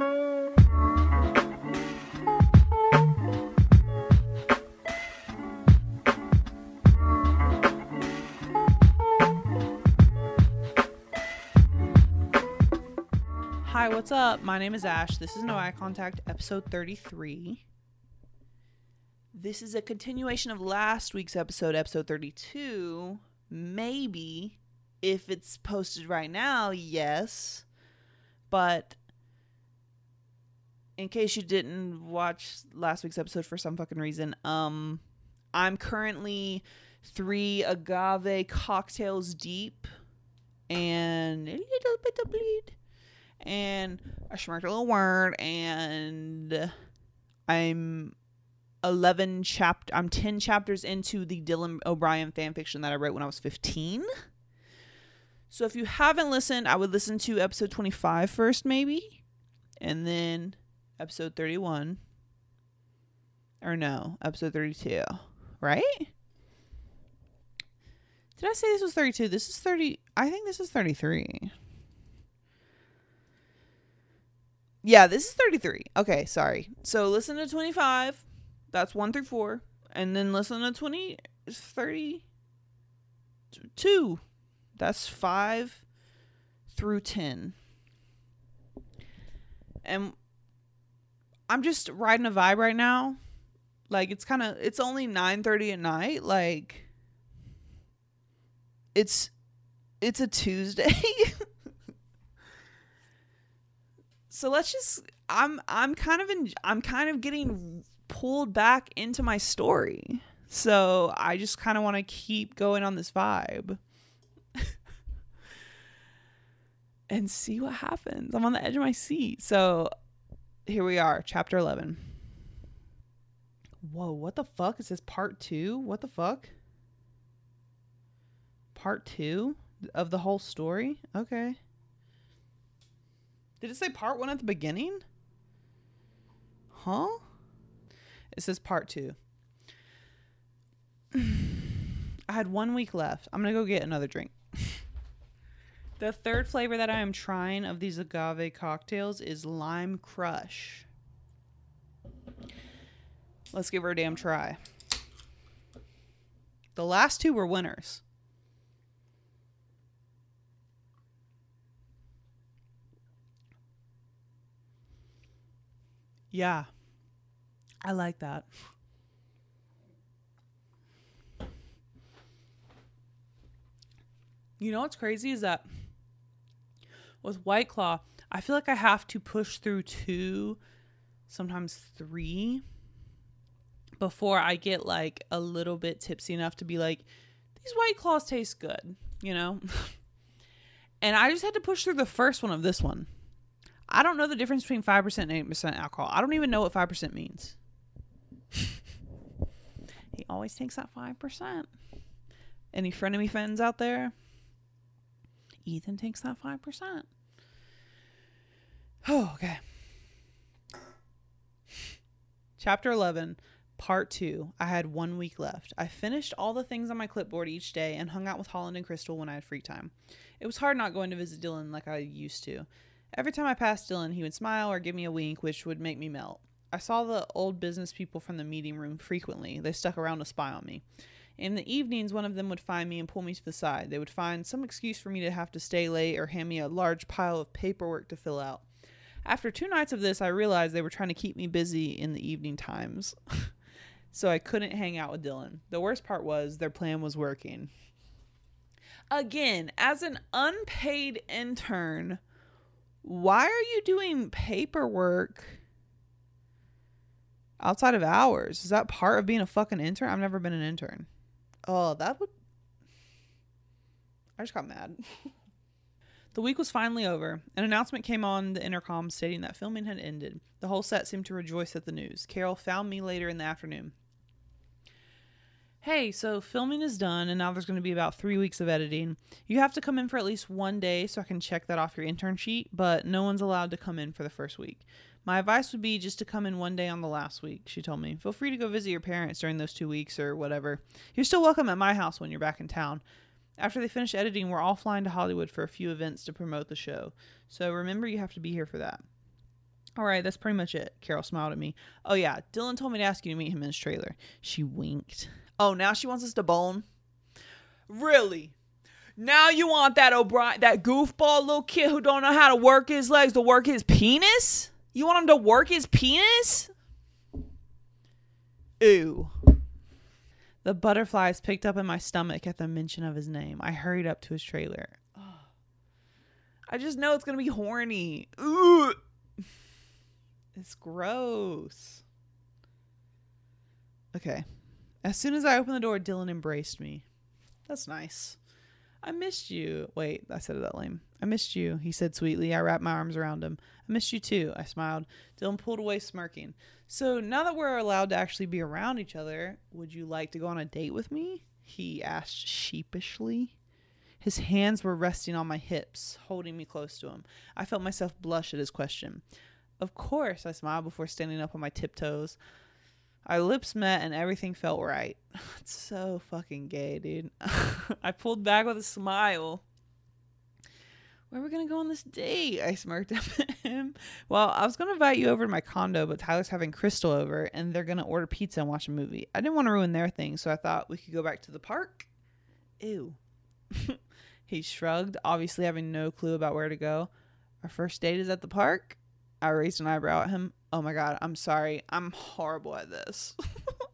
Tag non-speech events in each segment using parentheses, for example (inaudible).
Hi, what's up? My name is Ash. This is No Eye Contact, episode 33. This is a continuation of last week's episode, episode 32. Maybe, if it's posted right now, yes. But in case you didn't watch last week's episode for some fucking reason, um, I'm currently three agave cocktails deep and a little bit of bleed and I smirked a little word, and I'm 11 chapter I'm 10 chapters into the Dylan O'Brien fan fiction that I wrote when I was 15. So if you haven't listened, I would listen to episode 25 first maybe, and then episode 31 or no, episode 32, right? Did I say this was 32? This is 30. I think this is 33. Yeah, this is 33. Okay, sorry. So listen to 25. That's 1 through 4. And then listen to 20 32. That's 5 through 10. And I'm just riding a vibe right now. Like it's kind of it's only 9:30 at night. Like it's it's a Tuesday. (laughs) so let's just i'm i'm kind of in i'm kind of getting pulled back into my story so i just kind of want to keep going on this vibe (laughs) and see what happens i'm on the edge of my seat so here we are chapter 11 whoa what the fuck is this part two what the fuck part two of the whole story okay did it say part one at the beginning? Huh? It says part two. (sighs) I had one week left. I'm going to go get another drink. (laughs) the third flavor that I am trying of these agave cocktails is Lime Crush. Let's give her a damn try. The last two were winners. Yeah. I like that. You know what's crazy is that with White Claw, I feel like I have to push through two, sometimes three, before I get like a little bit tipsy enough to be like, these White Claws taste good, you know? (laughs) and I just had to push through the first one of this one. I don't know the difference between 5% and 8% alcohol. I don't even know what 5% means. (laughs) he always takes that 5%. Any frenemy friends out there? Ethan takes that 5%. Oh, okay. Chapter 11, Part 2. I had one week left. I finished all the things on my clipboard each day and hung out with Holland and Crystal when I had free time. It was hard not going to visit Dylan like I used to. Every time I passed Dylan, he would smile or give me a wink, which would make me melt. I saw the old business people from the meeting room frequently. They stuck around to spy on me. In the evenings, one of them would find me and pull me to the side. They would find some excuse for me to have to stay late or hand me a large pile of paperwork to fill out. After two nights of this, I realized they were trying to keep me busy in the evening times. (laughs) so I couldn't hang out with Dylan. The worst part was their plan was working. Again, as an unpaid intern, why are you doing paperwork outside of hours? Is that part of being a fucking intern? I've never been an intern. Oh, that would. I just got mad. (laughs) the week was finally over. An announcement came on the intercom stating that filming had ended. The whole set seemed to rejoice at the news. Carol found me later in the afternoon. Hey, so filming is done, and now there's going to be about three weeks of editing. You have to come in for at least one day so I can check that off your intern sheet, but no one's allowed to come in for the first week. My advice would be just to come in one day on the last week, she told me. Feel free to go visit your parents during those two weeks or whatever. You're still welcome at my house when you're back in town. After they finish editing, we're all flying to Hollywood for a few events to promote the show, so remember you have to be here for that. All right, that's pretty much it. Carol smiled at me. Oh, yeah, Dylan told me to ask you to meet him in his trailer. She winked. Oh, now she wants us to bone? Really? Now you want that O'Brien, that goofball little kid who don't know how to work his legs to work his penis? You want him to work his penis? Ooh. The butterflies picked up in my stomach at the mention of his name. I hurried up to his trailer. I just know it's gonna be horny. Ooh. It's gross. Okay. As soon as I opened the door, Dylan embraced me. That's nice. I missed you. Wait, I said it that lame. I missed you, he said sweetly. I wrapped my arms around him. I missed you too, I smiled. Dylan pulled away, smirking. So now that we're allowed to actually be around each other, would you like to go on a date with me? He asked sheepishly. His hands were resting on my hips, holding me close to him. I felt myself blush at his question. Of course, I smiled before standing up on my tiptoes. Our lips met and everything felt right. (laughs) It's so fucking gay, dude. (laughs) I pulled back with a smile. Where are we gonna go on this date? I smirked (laughs) at him. Well, I was gonna invite you over to my condo, but Tyler's having Crystal over and they're gonna order pizza and watch a movie. I didn't want to ruin their thing, so I thought we could go back to the park. Ew. he shrugged, obviously having no clue about where to go. Our first date is at the park? I raised an eyebrow at him. Oh my god, I'm sorry. I'm horrible at this.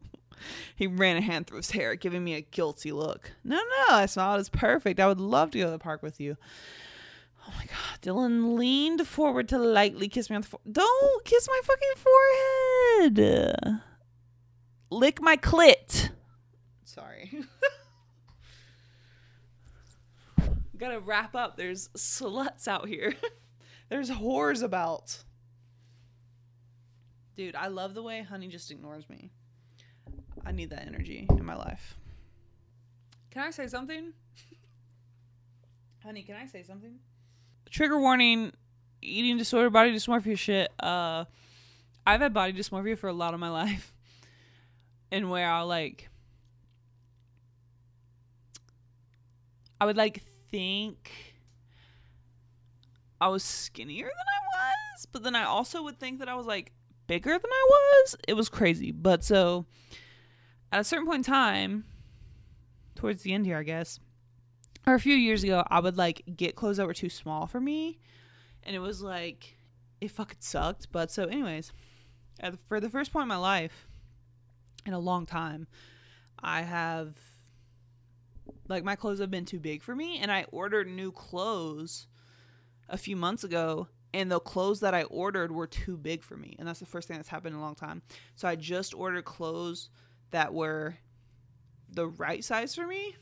(laughs) he ran a hand through his hair, giving me a guilty look. No, no, I smiled. It's perfect. I would love to go to the park with you. Oh my god. Dylan leaned forward to lightly kiss me on the forehead. Don't kiss my fucking forehead. Lick my clit. Sorry. (laughs) Gotta wrap up. There's sluts out here. (laughs) There's whores about. Dude, I love the way Honey just ignores me. I need that energy in my life. Can I say something? Honey, can I say something? Trigger warning eating disorder, body dysmorphia shit. Uh I've had body dysmorphia for a lot of my (laughs) life. And where I'll like I would like think I was skinnier than I was, but then I also would think that I was like bigger than I was. It was crazy. But so at a certain point in time, towards the end here, I guess, or a few years ago, I would like get clothes that were too small for me. And it was like, it fucking sucked. But so, anyways, the, for the first point in my life, in a long time, I have, like, my clothes have been too big for me. And I ordered new clothes a few months ago and the clothes that I ordered were too big for me. And that's the first thing that's happened in a long time. So I just ordered clothes that were the right size for me.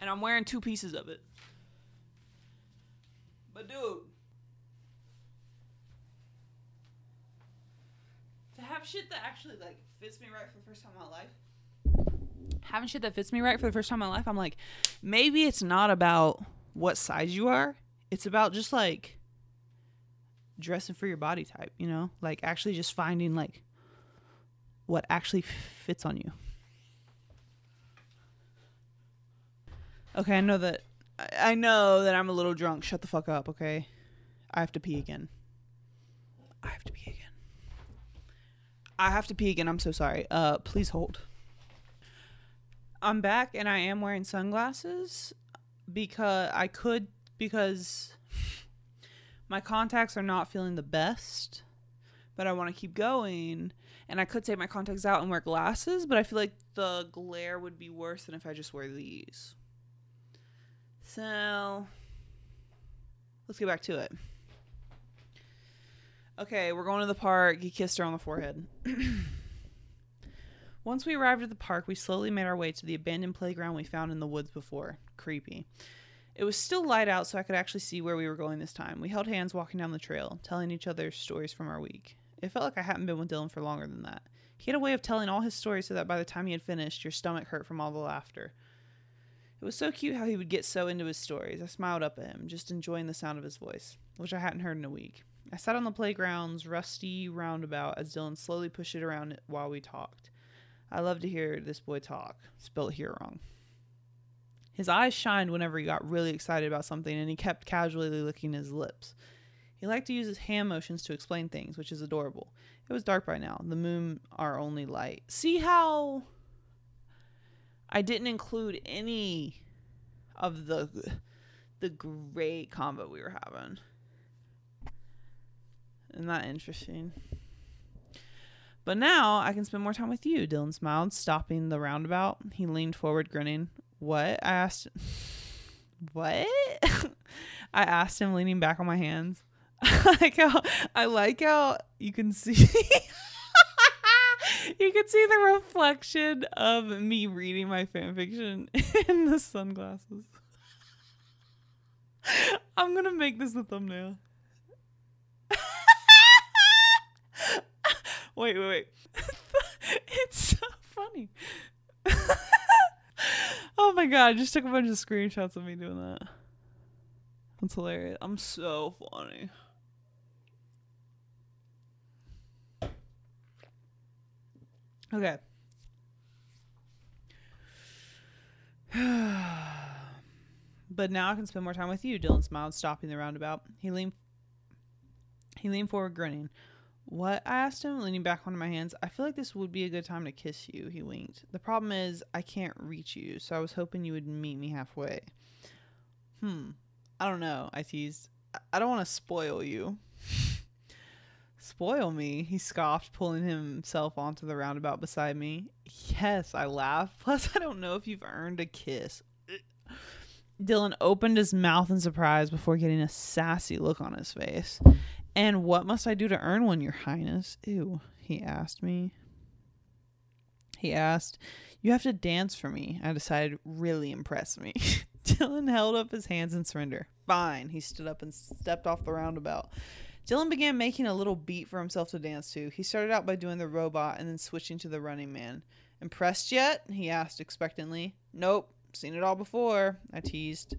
And I'm wearing two pieces of it. But dude, to have shit that actually like fits me right for the first time in my life, having shit that fits me right for the first time in my life, I'm like, maybe it's not about what size you are it's about just like dressing for your body type, you know? Like actually just finding like what actually fits on you. Okay, I know that I know that I'm a little drunk. Shut the fuck up, okay? I have to pee again. I have to pee again. I have to pee again. I'm so sorry. Uh please hold. I'm back and I am wearing sunglasses because I could because my contacts are not feeling the best, but I want to keep going. And I could take my contacts out and wear glasses, but I feel like the glare would be worse than if I just wear these. So let's get back to it. Okay, we're going to the park. He kissed her on the forehead. (clears throat) Once we arrived at the park, we slowly made our way to the abandoned playground we found in the woods before. Creepy. It was still light out, so I could actually see where we were going this time. We held hands walking down the trail, telling each other stories from our week. It felt like I hadn't been with Dylan for longer than that. He had a way of telling all his stories so that by the time he had finished, your stomach hurt from all the laughter. It was so cute how he would get so into his stories. I smiled up at him, just enjoying the sound of his voice, which I hadn't heard in a week. I sat on the playground's rusty roundabout as Dylan slowly pushed it around while we talked. I love to hear this boy talk. Spelled here wrong. His eyes shined whenever he got really excited about something, and he kept casually licking his lips. He liked to use his hand motions to explain things, which is adorable. It was dark by now. The moon our only light. See how I didn't include any of the the great combo we were having. Isn't that interesting? But now I can spend more time with you. Dylan smiled, stopping the roundabout. He leaned forward, grinning. What? I asked. (laughs) what? (laughs) I asked him, leaning back on my hands. I (laughs) like how I like how you can see you can see the reflection of me reading my fanfiction in the sunglasses. I'm gonna make this a thumbnail. wait, wait, wait. it's so funny. Oh my god, I just took a bunch of screenshots of me doing that. That's hilarious. I'm so funny. Okay. (sighs) but now I can spend more time with you. Dylan smiled, stopping the roundabout. He leaned he leaned forward, grinning. What? I asked him, leaning back onto my hands. I feel like this would be a good time to kiss you, he winked. The problem is, I can't reach you, so I was hoping you would meet me halfway. Hmm. I don't know, I teased. I don't want to spoil you. (laughs) Spoil me, he scoffed, pulling himself onto the roundabout beside me. Yes, I laughed. (laughs) Plus, I don't know if you've earned a kiss. Dylan opened his mouth in surprise before getting a sassy look on his face. And what must I do to earn one, Your Highness? Ew, he asked me. He asked, You have to dance for me. I decided really impress me. (laughs) Dylan held up his hands in surrender. Fine. He stood up and stepped off the roundabout. Dylan began making a little beat for himself to dance to. He started out by doing the robot and then switching to the running man. Impressed yet? He asked expectantly. Nope, seen it all before, I teased.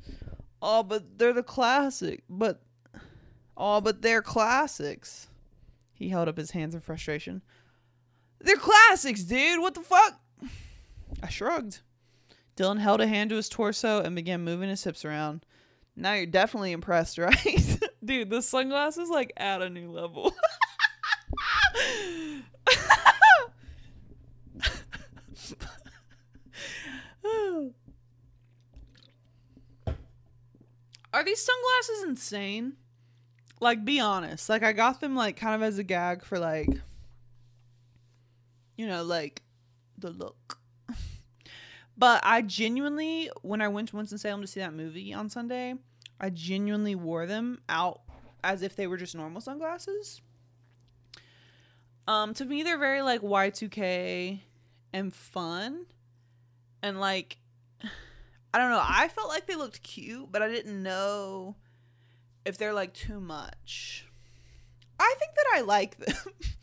Oh, but they're the classic. But oh, but they're classics. He held up his hands in frustration. They're classics, dude. What the fuck? I shrugged. Dylan held a hand to his torso and began moving his hips around. Now you're definitely impressed, (laughs) right? Dude, the sunglasses like at a new level. (laughs) Are these sunglasses insane? Like be honest. Like I got them like kind of as a gag for like you know, like the look. (laughs) But I genuinely, when I went to Winston-Salem to see that movie on Sunday, I genuinely wore them out as if they were just normal sunglasses. Um, to me, they're very like Y2K and fun. And like, (sighs) I don't know. I felt like they looked cute, but I didn't know if they're like too much. I think that I like them.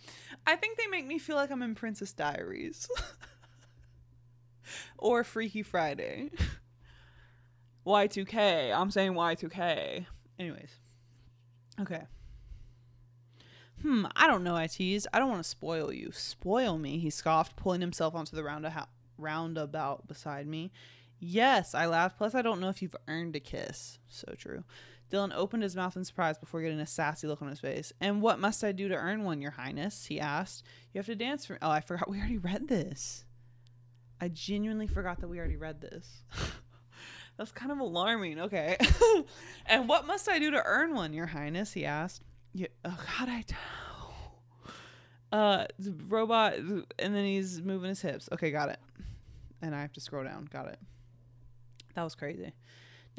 (laughs) I think they make me feel like I'm in Princess Diaries. (laughs) or Freaky Friday. (laughs) Y2K. I'm saying Y2K. Anyways. Okay. Hmm, I don't know, I teased. I don't want to spoil you. Spoil me, he scoffed, pulling himself onto the rounda- roundabout beside me. Yes, I laughed. Plus, I don't know if you've earned a kiss. So true. Dylan opened his mouth in surprise before getting a sassy look on his face. And what must I do to earn one, Your Highness? he asked. You have to dance for. me. Oh, I forgot. We already read this. I genuinely forgot that we already read this. (laughs) That's kind of alarming. Okay. (laughs) and what must I do to earn one, Your Highness? He asked. Yeah, oh, God, I know. Uh, robot, and then he's moving his hips. Okay, got it. And I have to scroll down. Got it. That was crazy.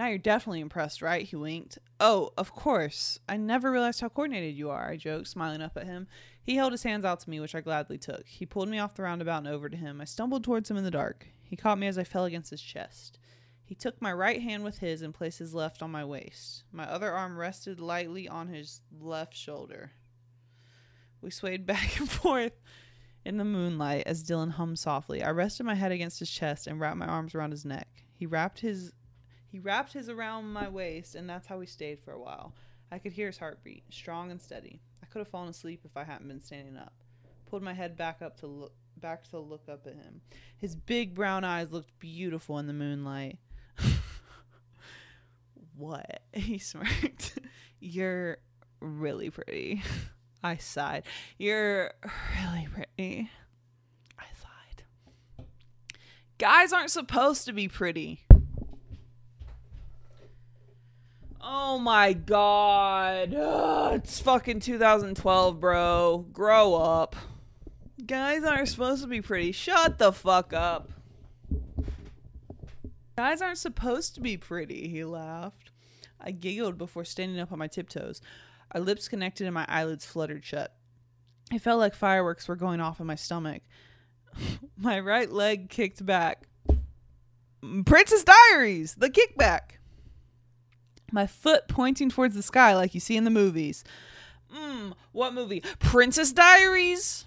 Now you're definitely impressed, right? He winked. Oh, of course. I never realized how coordinated you are, I joked, smiling up at him. He held his hands out to me, which I gladly took. He pulled me off the roundabout and over to him. I stumbled towards him in the dark. He caught me as I fell against his chest. He took my right hand with his and placed his left on my waist. My other arm rested lightly on his left shoulder. We swayed (laughs) back and forth in the moonlight as Dylan hummed softly. I rested my head against his chest and wrapped my arms around his neck. He wrapped his he wrapped his around my waist and that's how we stayed for a while. I could hear his heartbeat, strong and steady. I could have fallen asleep if I hadn't been standing up. Pulled my head back up to look back to look up at him. His big brown eyes looked beautiful in the moonlight. (laughs) what? (laughs) He smirked. (laughs) You're really pretty. I sighed. You're really pretty. I sighed. Guys aren't supposed to be pretty. Oh my god. Ugh, (sighs) it's fucking 2012, bro. Grow up. Guys aren't supposed to be pretty. Shut the fuck up. Guys aren't supposed to be pretty, he laughed. I giggled before standing up on my tiptoes. Our lips connected and my eyelids fluttered shut. It felt like fireworks were going off in my stomach. (laughs) my right leg kicked back. Princess Diaries, the kickback. My foot pointing towards the sky like you see in the movies. Mmm, what movie? Princess Diaries?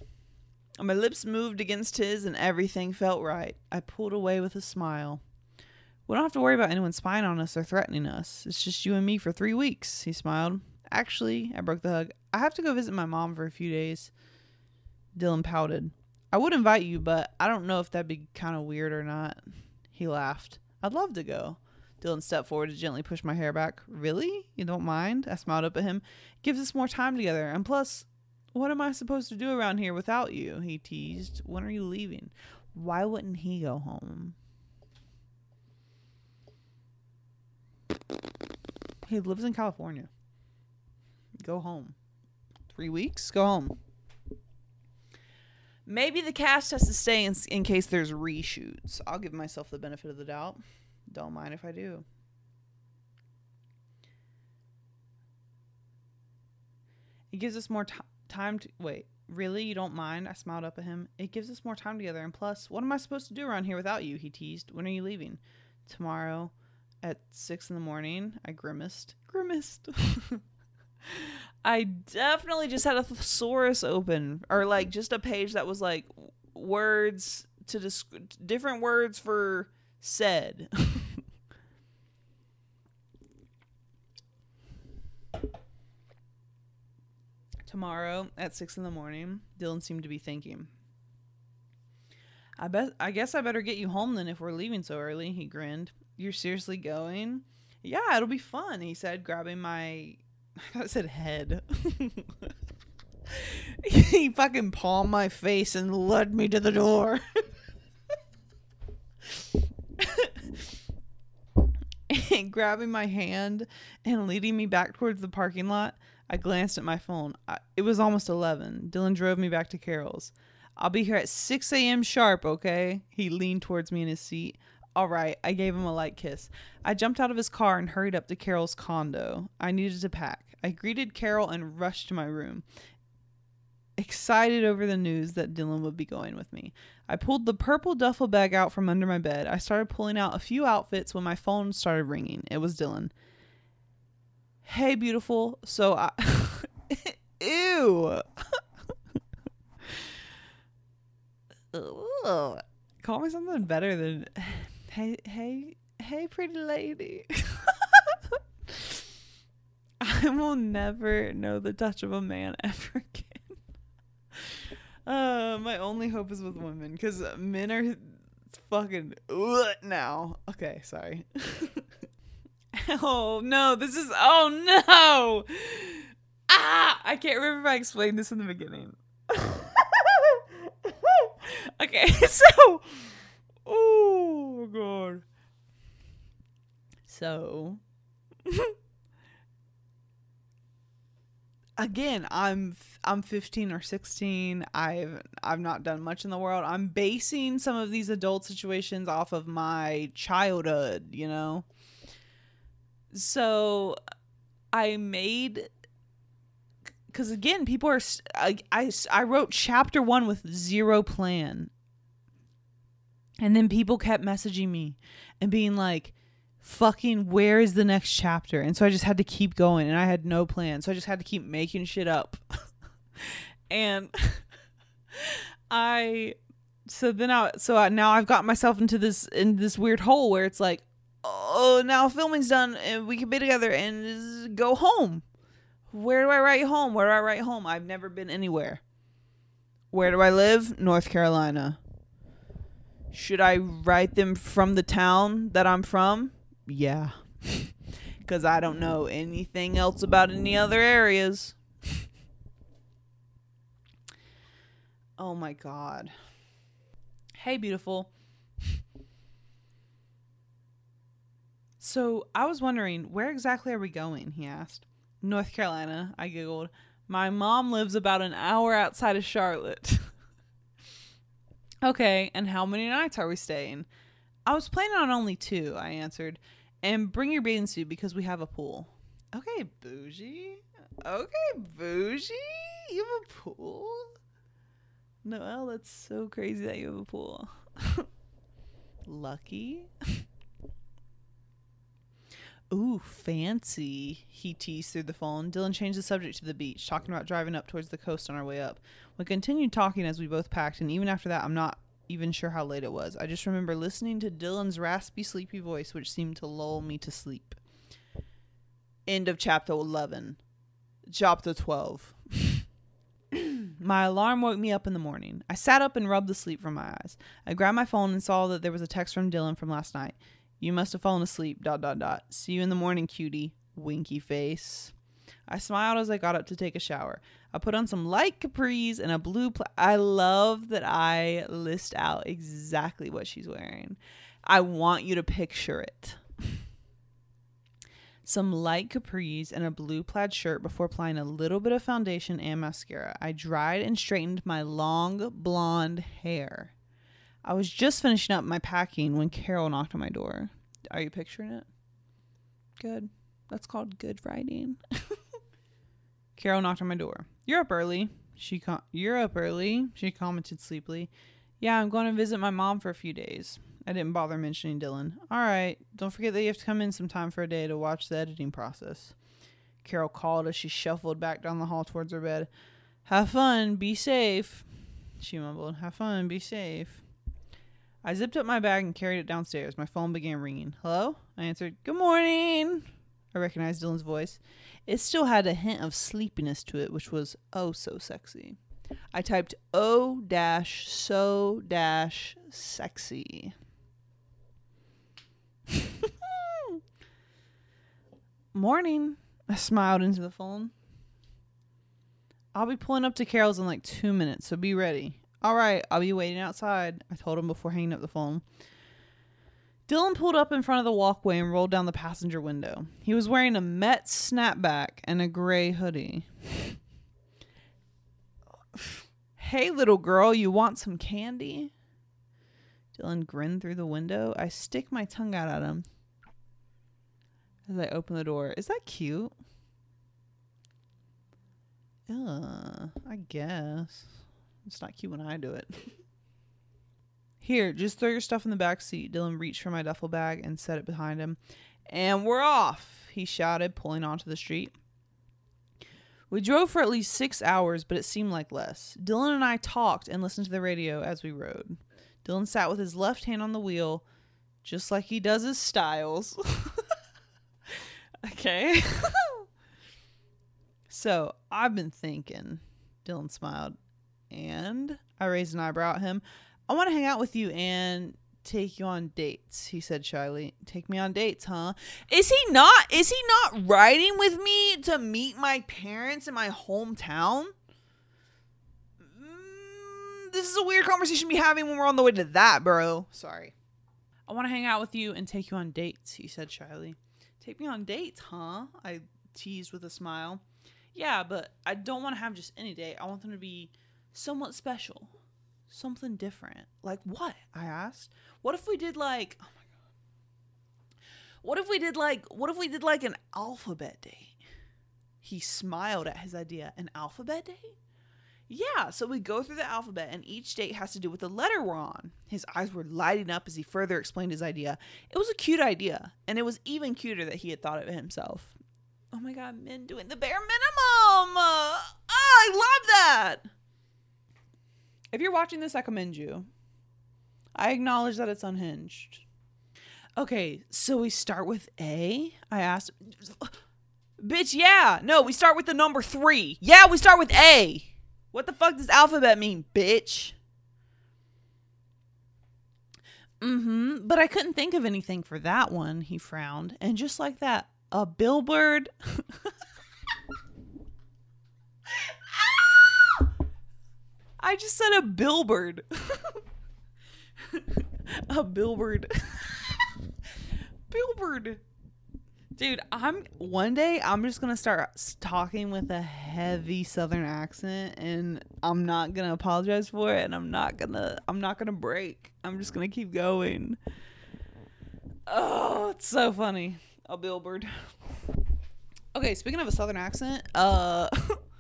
My lips moved against his and everything felt right. I pulled away with a smile. We don't have to worry about anyone spying on us or threatening us. It's just you and me for three weeks, he smiled. Actually, I broke the hug. I have to go visit my mom for a few days. Dylan pouted. I would invite you, but I don't know if that'd be kind of weird or not. He laughed. I'd love to go. Dylan stepped forward to gently push my hair back. Really? You don't mind? I smiled up at him. gives us more time together. And plus, what am I supposed to do around here without you? He teased. When are you leaving? Why wouldn't he go home? He lives in California. Go home. Three weeks? Go home. Maybe the cast has to stay in, in case there's reshoots. I'll give myself the benefit of the doubt. Don't mind if I do. It gives us more t- time to. Wait, really? You don't mind? I smiled up at him. It gives us more time together. And plus, what am I supposed to do around here without you? He teased. When are you leaving? Tomorrow at six in the morning. I grimaced. Grimaced. (laughs) I definitely just had a thesaurus open, or like just a page that was like words to desc- different words for said. (laughs) Tomorrow at six in the morning, Dylan seemed to be thinking. I bet I guess I better get you home then if we're leaving so early, he grinned. You're seriously going? Yeah, it'll be fun, he said, grabbing my (laughs) I said head. (laughs) he fucking palmed my face and led me to the door. (laughs) grabbing my hand and leading me back towards the parking lot, I glanced at my phone. I, it was almost 11. Dylan drove me back to Carol's. I'll be here at 6 a.m. sharp, okay? He leaned towards me in his seat. All right, I gave him a light kiss. I jumped out of his car and hurried up to Carol's condo. I needed to pack. I greeted Carol and rushed to my room, excited over the news that Dylan would be going with me. I pulled the purple duffel bag out from under my bed. I started pulling out a few outfits when my phone started ringing. It was Dylan. Hey, beautiful. So I. (laughs) Ew. Call me something better than hey hey hey pretty lady. (laughs) I will never know the touch of a man (laughs) ever again. Uh, my only hope is with women because men are fucking now. Okay, sorry. (laughs) oh no, this is oh no. Ah, I can't remember if I explained this in the beginning. (laughs) okay, (laughs) so oh god. So again, I'm I'm 15 or 16. I've I've not done much in the world. I'm basing some of these adult situations off of my childhood, you know. So I made because again, people are I, I I wrote chapter one with zero plan, and then people kept messaging me and being like fucking where is the next chapter? And so i just had to keep going and i had no plan. So i just had to keep making shit up. (laughs) And (laughs) i so then i so I, now i've got myself into this in this weird hole where it's like oh now filming's done and we can be together and go home where do i write home where do i write home i've never been anywhere where do i live north carolina should i write them from the town that i'm from yeah. (laughs) Because I don't know anything else about any other areas. (laughs) oh my god. Hey, beautiful. So I was wondering, where exactly are we going? He asked. North Carolina, I giggled. My mom lives about an hour outside of Charlotte. (laughs) okay, and how many nights are we staying? I was planning on only two, I answered. And bring your bathing suit because we have a pool. Okay, bougie. Okay, bougie. You have a pool? Noelle, that's so crazy that you have a pool. (laughs) Lucky. (laughs) Ooh, fancy, he teased through the phone. Dylan changed the subject to the beach, talking about driving up towards the coast on our way up. We continued talking as we both packed, and even after that, I'm not even sure how late it was. I just remember listening to Dylan's raspy, sleepy voice, which seemed to lull me to sleep. End of chapter 11. Chapter 12. (clears throat) my alarm woke me up in the morning. I sat up and rubbed the sleep from my eyes. I grabbed my phone and saw that there was a text from Dylan from last night. You must have fallen asleep. Dot dot dot. See you in the morning, cutie. Winky face. I smiled as I got up to take a shower. I put on some light capris and a blue. Pla- I love that I list out exactly what she's wearing. I want you to picture it. (laughs) some light capris and a blue plaid shirt before applying a little bit of foundation and mascara. I dried and straightened my long blonde hair. I was just finishing up my packing when Carol knocked on my door. Are you picturing it? Good. That's called good writing. (laughs) Carol knocked on my door. You're up early. She com- You're up early. She commented sleepily. Yeah, I'm going to visit my mom for a few days. I didn't bother mentioning Dylan. All right. Don't forget that you have to come in sometime for a day to watch the editing process. Carol called as she shuffled back down the hall towards her bed. Have fun. Be safe. She mumbled. Have fun. Be safe. I zipped up my bag and carried it downstairs. My phone began ringing. Hello? I answered. Good morning. I recognized Dylan's voice. It still had a hint of sleepiness to it, which was oh so sexy. I typed oh dash so dash sexy. (laughs) Morning. I smiled into the phone. I'll be pulling up to Carol's in like two minutes, so be ready. All right, I'll be waiting outside, I told him before hanging up the phone. Dylan pulled up in front of the walkway and rolled down the passenger window. He was wearing a Met snapback and a gray hoodie. (sighs) hey, little girl, you want some candy? Dylan grinned through the window. I stick my tongue out at him as I open the door. Is that cute? Uh, I guess. It's not cute when I do it. (laughs) Here, just throw your stuff in the back seat. Dylan reached for my duffel bag and set it behind him. And we're off, he shouted, pulling onto the street. We drove for at least six hours, but it seemed like less. Dylan and I talked and listened to the radio as we rode. Dylan sat with his left hand on the wheel, just like he does his Stiles. (laughs) okay. (laughs) so I've been thinking, Dylan smiled, and I raised an eyebrow at him. I want to hang out with you and take you on dates, he said shyly. Take me on dates, huh? Is he not is he not riding with me to meet my parents in my hometown? Mm, this is a weird conversation to be having when we're on the way to that, bro. Sorry. I want to hang out with you and take you on dates, he said shyly. Take me on dates, huh? I teased with a smile. Yeah, but I don't want to have just any date. I want them to be somewhat special, something different. Like what? I asked. What if we did like, oh my god. What if we did like, what if we did like an alphabet date? He smiled at his idea. An alphabet date? Yeah, so we go through the alphabet, and each date has to do with the letter we're on. His eyes were lighting up as he further explained his idea. It was a cute idea, and it was even cuter that he had thought of it himself. Oh my god, men doing the bare minimum! Oh, I love that! If you're watching this, I commend you. I acknowledge that it's unhinged. Okay, so we start with A? I asked. (gasps) Bitch, yeah. No, we start with the number three. Yeah, we start with A. What the fuck does alphabet mean, bitch? Mm hmm. But I couldn't think of anything for that one, he frowned. And just like that, a billboard. (laughs) I just said a billboard. (laughs) a billboard. (laughs) billboard. Dude, I'm one day I'm just gonna start talking with a heavy southern accent and I'm not gonna apologize for it and I'm not gonna I'm not gonna break. I'm just gonna keep going. Oh, it's so funny. A billboard. Okay, speaking of a southern accent, uh (laughs)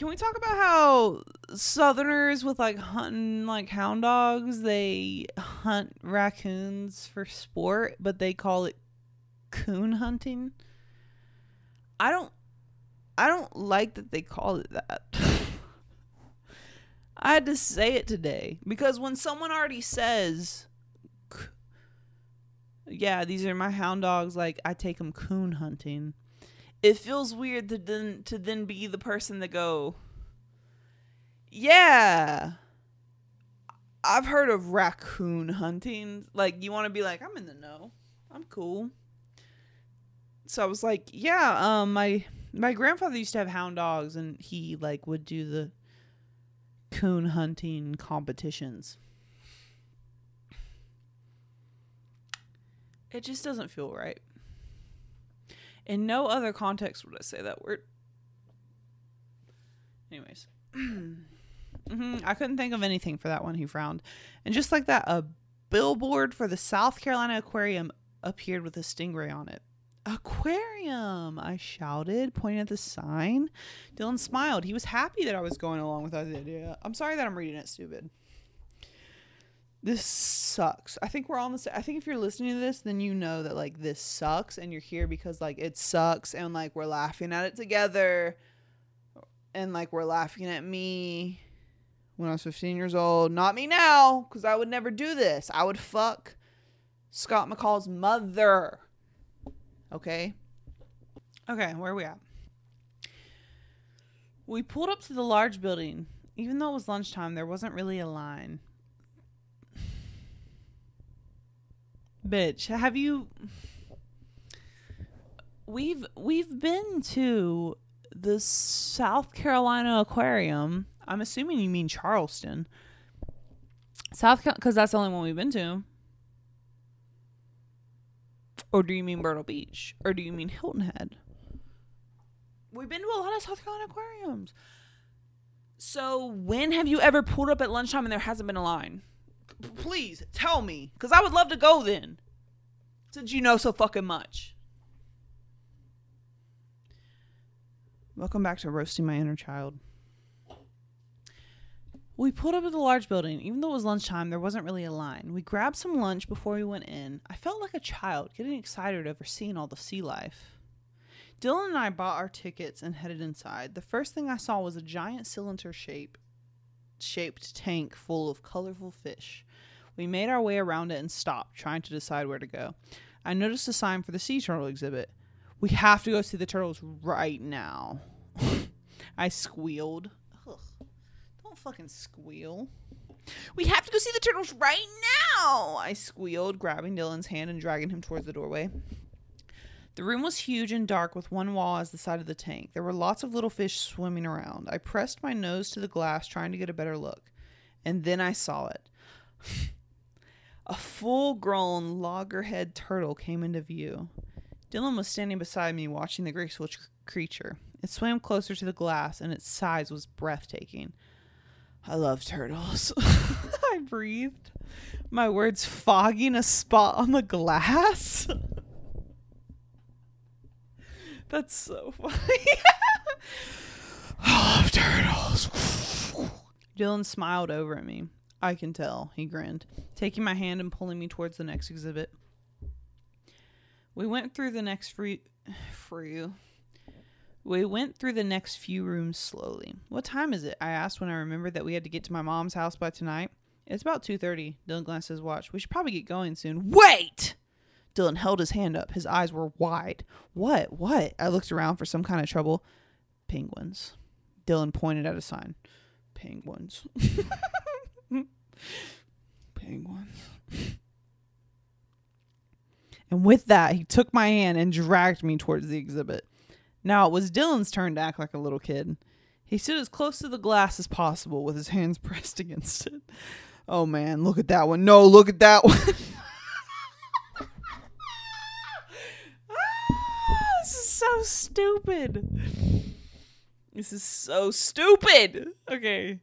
can we talk about how southerners with like hunting like hound dogs, they hunt raccoons for sport, but they call it coon hunting? I don't I don't like that they call it that. (laughs) I had to say it today because when someone already says yeah, these are my hound dogs like I take them coon hunting it feels weird to then to then be the person that go yeah i've heard of raccoon hunting. Like you want to be like i'm in the know. I'm cool. So i was like yeah um my my grandfather used to have hound dogs and he like would do the coon hunting competitions. It just doesn't feel right in no other context would I say that word. Anyways, (clears throat) hmm I couldn't think of anything for that one. He frowned, and just like that, a billboard for the South Carolina Aquarium appeared with a stingray on it. Aquarium! I shouted, pointing at the sign. Dylan smiled. He was happy that I was going along with the idea. I'm sorry that I'm reading it stupid. This sucks. I think we're all on the I think if you're listening to this, then you know that like this sucks and you're here because like it sucks and like we're laughing at it together and like we're laughing at me when I was 15 years old. Not me now cuz I would never do this. I would fuck Scott McCall's mother. Okay? Okay, where are we at? We pulled up to the large building. Even though it was lunchtime, there wasn't really a line. Bitch, have you We've we've been to the South Carolina Aquarium. I'm assuming you mean Charleston. South cuz that's the only one we've been to. Or do you mean Myrtle Beach? Or do you mean Hilton Head? We've been to a lot of South Carolina aquariums. So, when have you ever pulled up at lunchtime and there hasn't been a line? P- please tell me, because I would love to go then. Since you know so fucking much. Welcome back to roasting my inner child. We pulled up at the large building. Even though it was lunchtime, there wasn't really a line. We grabbed some lunch before we went in. I felt like a child, getting excited over seeing all the sea life. Dylan and I bought our tickets and headed inside. The first thing I saw was a giant cylinder shape shaped tank full of colorful fish. We made our way around it and stopped, trying to decide where to go. I noticed a sign for the sea turtle exhibit. We have to go see the turtles right now. (laughs) I squealed. Ugh. Don't fucking squeal. We have to go see the turtles right now. I squealed, grabbing Dylan's hand and dragging him towards the doorway. The room was huge and dark with one wall as the side of the tank. There were lots of little fish swimming around. I pressed my nose to the glass trying to get a better look. And then I saw it. (laughs) a full grown loggerhead turtle came into view. Dylan was standing beside me watching the graceful tr- creature. It swam closer to the glass and its size was breathtaking. I love turtles. (laughs) I breathed, my words fogging a spot on the glass. (laughs) That's so funny. (laughs) I love turtles. Dylan smiled over at me. I can tell, he grinned, taking my hand and pulling me towards the next exhibit. We went through the next free (sighs) free we went through the next few rooms slowly. What time is it? I asked when I remembered that we had to get to my mom's house by tonight. It's about 2:30. Dylan glanced at his watch. We should probably get going soon. Wait! Dylan held his hand up. His eyes were wide. What? What? I looked around for some kind of trouble. Penguins. Dylan pointed at a sign. Penguins. (laughs) (laughs) Penguins. (laughs) And with that, he took my hand and dragged me towards the exhibit. Now it was Dylan's turn to act like a little kid. He stood as close to the glass as possible with his hands (laughs) pressed against it. Oh man, look at that one. No, look at that one. Ah, this is so stupid. This is so stupid. Okay.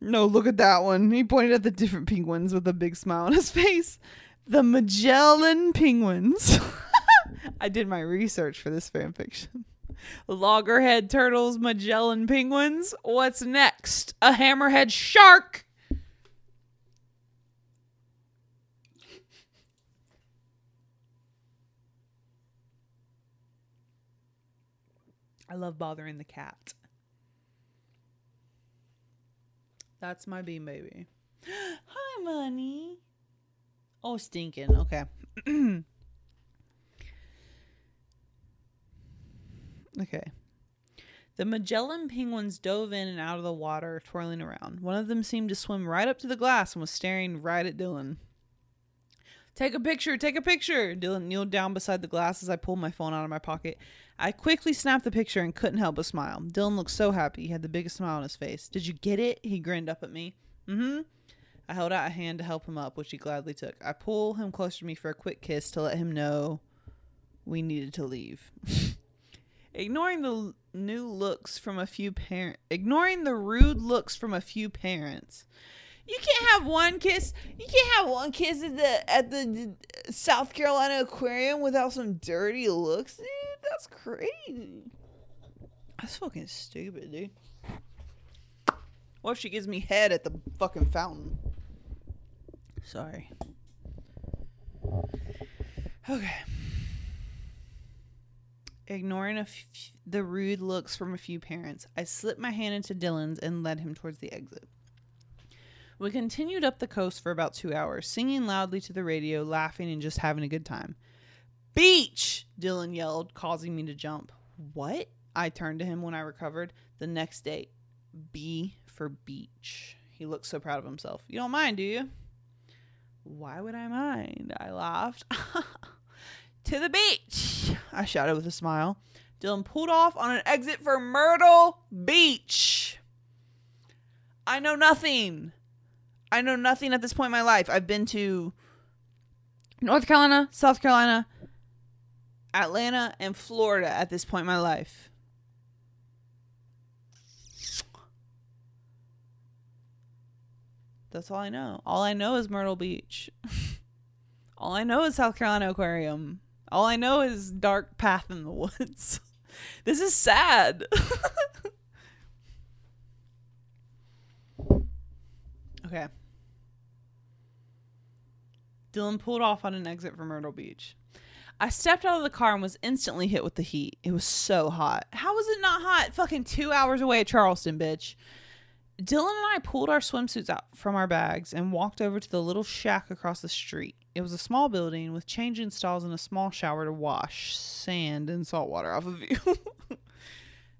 No, look at that one. He pointed at the different penguins with a big smile on his (laughs) face. The Magellan penguins. (laughs) I did my research for this fan fiction. Loggerhead turtles, Magellan penguins. What's next? A hammerhead shark. I love bothering the cat. That's my bean baby. (gasps) Hi, money. Oh, stinking. Okay. (clears throat) okay. The Magellan penguins dove in and out of the water, twirling around. One of them seemed to swim right up to the glass and was staring right at Dylan. Take a picture, take a picture. Dylan kneeled down beside the glass as I pulled my phone out of my pocket. I quickly snapped the picture and couldn't help but smile. Dylan looked so happy. He had the biggest smile on his face. Did you get it? He grinned up at me. Mm hmm. I held out a hand to help him up, which he gladly took. I pulled him closer to me for a quick kiss to let him know we needed to leave. (laughs) ignoring the new looks from a few parents, ignoring the rude looks from a few parents. You can't have one kiss. You can't have one kiss at the at the South Carolina Aquarium without some dirty looks, dude. That's crazy. That's fucking stupid, dude. What if she gives me head at the fucking fountain? Sorry. Okay. Ignoring the rude looks from a few parents, I slipped my hand into Dylan's and led him towards the exit. We continued up the coast for about two hours, singing loudly to the radio, laughing, and just having a good time. Beach! Dylan yelled, causing me to jump. What? I turned to him when I recovered. The next day. B for beach. He looked so proud of himself. You don't mind, do you? Why would I mind? I laughed. (laughs) to the beach, I shouted with a smile. Dylan pulled off on an exit for Myrtle Beach. I know nothing. I know nothing at this point in my life. I've been to North Carolina, South Carolina, Atlanta, and Florida at this point in my life. That's all I know. All I know is Myrtle Beach. (laughs) all I know is South Carolina Aquarium. All I know is Dark Path in the Woods. (laughs) this is sad. (laughs) okay. Dylan pulled off on an exit from Myrtle Beach. I stepped out of the car and was instantly hit with the heat. It was so hot. How was it not hot? Fucking two hours away at Charleston, bitch. Dylan and I pulled our swimsuits out from our bags and walked over to the little shack across the street. It was a small building with changing stalls and a small shower to wash sand and salt water off of you. (laughs)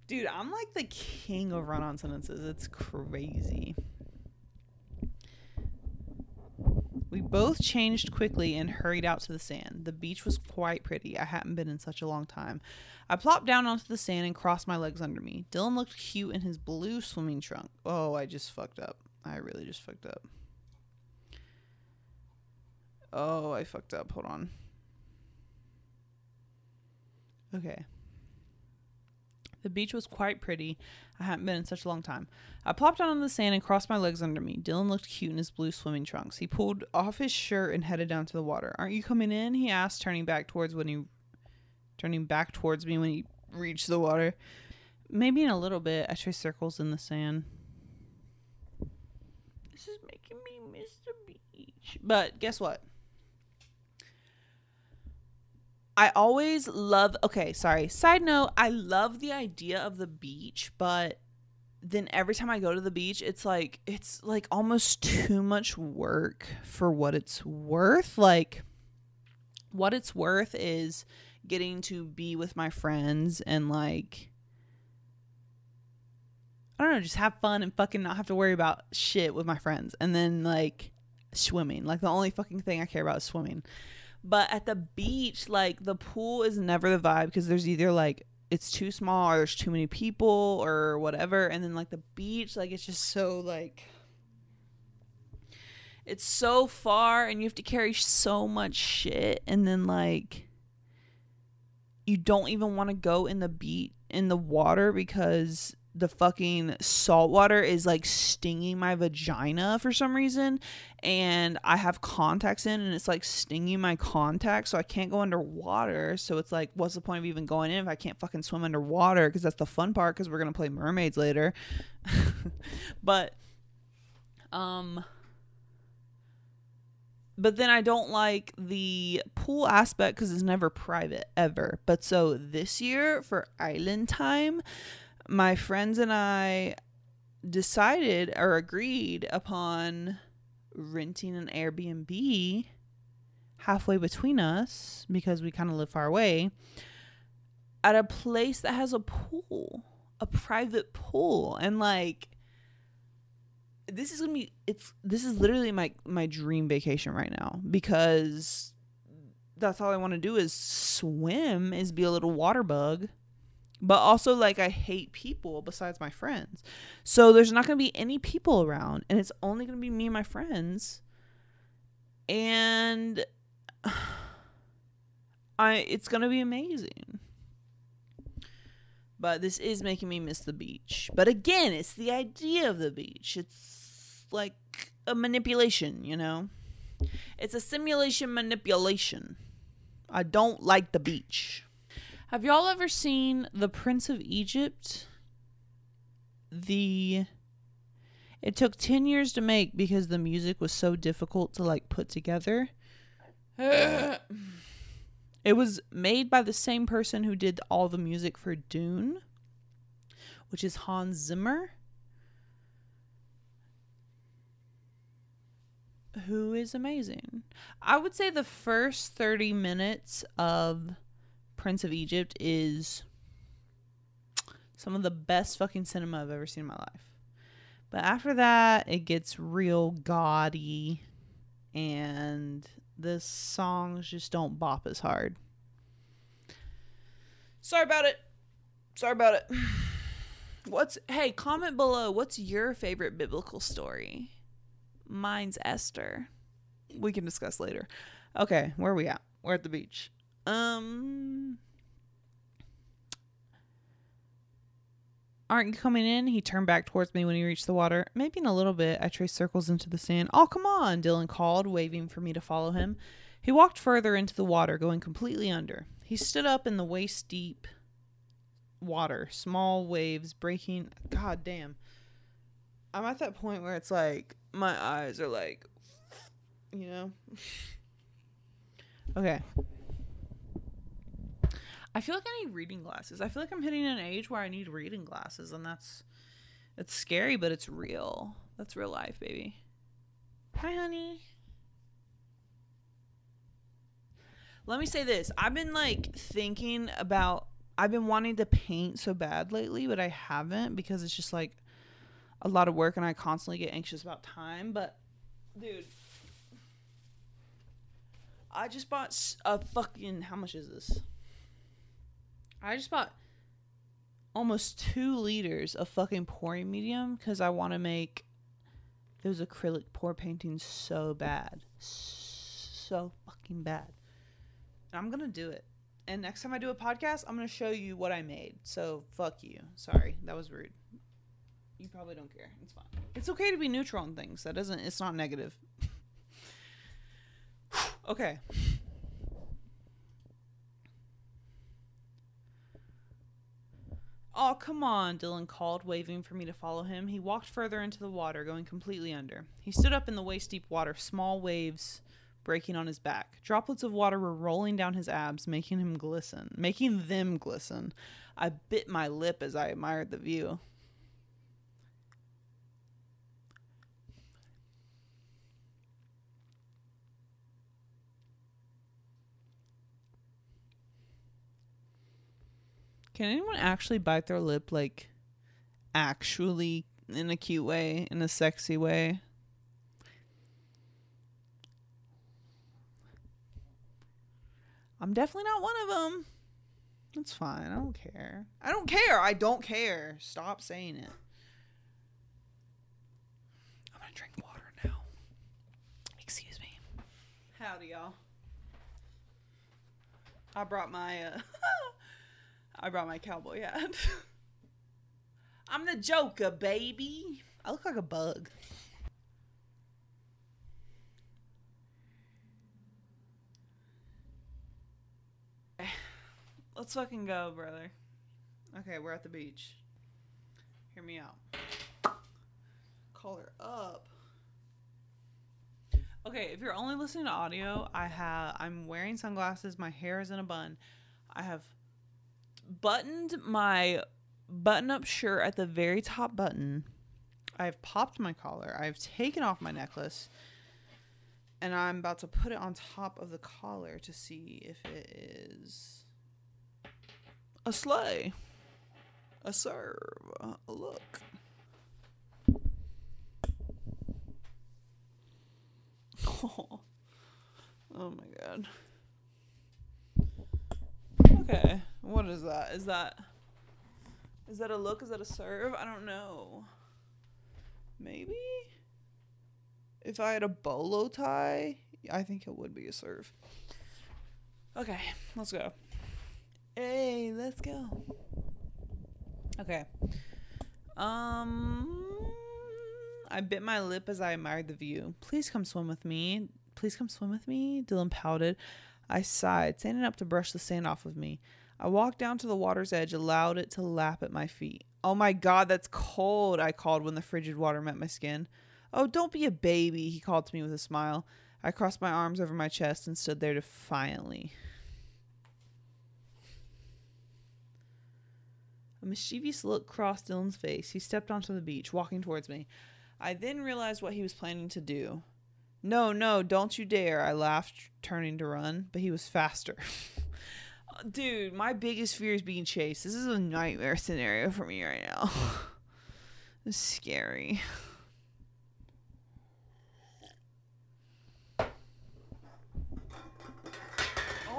Dude, I'm like the king of run on sentences. It's crazy. We both changed quickly and hurried out to the sand. The beach was quite pretty. I hadn't been in such a long time. I plopped down onto the sand and crossed my legs under me. Dylan looked cute in his blue swimming trunk. Oh, I just fucked up. I really just fucked up. Oh, I fucked up. Hold on. Okay. The beach was quite pretty. I hadn't been in such a long time. I plopped down on the sand and crossed my legs under me. Dylan looked cute in his blue swimming trunks. He pulled off his shirt and headed down to the water. Aren't you coming in? He asked, turning back towards when he turning back towards me when he reached the water. Maybe in a little bit. I traced circles in the sand. This is making me miss the beach. But guess what? I always love okay, sorry. Side note, I love the idea of the beach, but then every time I go to the beach, it's like it's like almost (laughs) too much work for what it's worth. Like what it's worth is getting to be with my friends and like I don't know, just have fun and fucking not have to worry about shit with my friends. And then like swimming. Like the only fucking thing I care about is swimming. But at the beach, like the pool is never the vibe because there's either like it's too small or there's too many people or whatever. And then like the beach, like it's just so like it's so far and you have to carry so much shit and then like you don't even want to go in the beach in the water because the fucking salt water is like stinging my vagina for some reason and I have contacts in and it's like stinging my contacts so I can't go underwater. So it's like what's the point of even going in if I can't fucking swim underwater? Because that's the fun part because we're gonna play mermaids later. (laughs) But um but then I don't like the pool aspect because it's never private ever. But so this year for island time, my friends and I decided or agreed upon renting an Airbnb halfway between us because we kind of live far away at a place that has a pool, a private pool. And like, this is gonna be it's this is literally my my dream vacation right now because that's all I want to do is swim is be a little water bug but also like I hate people besides my friends so there's not gonna be any people around and it's only gonna be me and my friends and (sighs) I it's gonna be amazing but this is making me miss the beach. But again, it's the idea of the beach. It's like a manipulation, you know? It's a simulation manipulation. I don't like the beach. Have y'all ever seen The Prince of Egypt? The it took 10 years to make because the music was so difficult to like put together. (sighs) It was made by the same person who did all the music for Dune, which is Hans Zimmer. Who is amazing. I would say the first 30 minutes of Prince of Egypt is some of the best fucking cinema I've ever seen in my life. But after that, it gets real gaudy and the songs just don't bop as hard. Sorry about it. Sorry about it. (sighs) What's hey, comment below what's your favorite biblical story? Mine's Esther. We can discuss later. Okay, where are we at? We're at the beach. Um Aren't you coming in? He turned back towards me when he reached the water. Maybe in a little bit. I traced circles into the sand. Oh, come on, Dylan called, waving for me to follow him. He walked further into the water, going completely under. He stood up in the waist deep water, small waves breaking. God damn. I'm at that point where it's like, my eyes are like, you know? (laughs) okay. I feel like I need reading glasses. I feel like I'm hitting an age where I need reading glasses, and that's it's scary, but it's real. That's real life, baby. Hi, honey. Let me say this. I've been like thinking about I've been wanting to paint so bad lately, but I haven't because it's just like a lot of work and I constantly get anxious about time, but dude, I just bought a fucking how much is this? I just bought almost two liters of fucking pouring medium because I want to make those acrylic pour paintings so bad. So fucking bad. And I'm going to do it. And next time I do a podcast, I'm going to show you what I made. So fuck you. Sorry. That was rude. You probably don't care. It's fine. It's okay to be neutral on things. That doesn't, it's not negative. (laughs) okay. Oh, come on, Dylan called, waving for me to follow him. He walked further into the water, going completely under. He stood up in the waist deep water, small waves breaking on his back. Droplets of water were rolling down his abs, making him glisten, making them glisten. I bit my lip as I admired the view. Can anyone actually bite their lip like actually in a cute way, in a sexy way? I'm definitely not one of them. That's fine. I don't care. I don't care. I don't care. Stop saying it. I'm gonna drink water now. Excuse me. Howdy, y'all. I brought my uh (laughs) I brought my cowboy hat. (laughs) I'm the Joker, baby. I look like a bug. Let's fucking go, brother. Okay, we're at the beach. Hear me out. Call her up. Okay, if you're only listening to audio, I have I'm wearing sunglasses, my hair is in a bun. I have buttoned my button up shirt at the very top button. I've popped my collar. I've taken off my necklace. And I'm about to put it on top of the collar to see if it is a sleigh, a serve, a look. Oh, (laughs) oh my god. Okay, what is that? Is that is that a look? Is that a serve? I don't know. Maybe if I had a bolo tie, I think it would be a serve. Okay, let's go. Hey, let's go. Okay. Um I bit my lip as I admired the view. Please come swim with me. Please come swim with me, Dylan pouted. I sighed, standing up to brush the sand off of me. I walked down to the water's edge, allowed it to lap at my feet. Oh my god, that's cold, I called when the frigid water met my skin. Oh, don't be a baby, he called to me with a smile. I crossed my arms over my chest and stood there defiantly. A mischievous look crossed Dylan's face. He stepped onto the beach, walking towards me. I then realized what he was planning to do. No, no, don't you dare, I laughed, turning to run, but he was faster. (laughs) Dude, my biggest fear is being chased. This is a nightmare scenario for me right now. (laughs) it's scary. Oh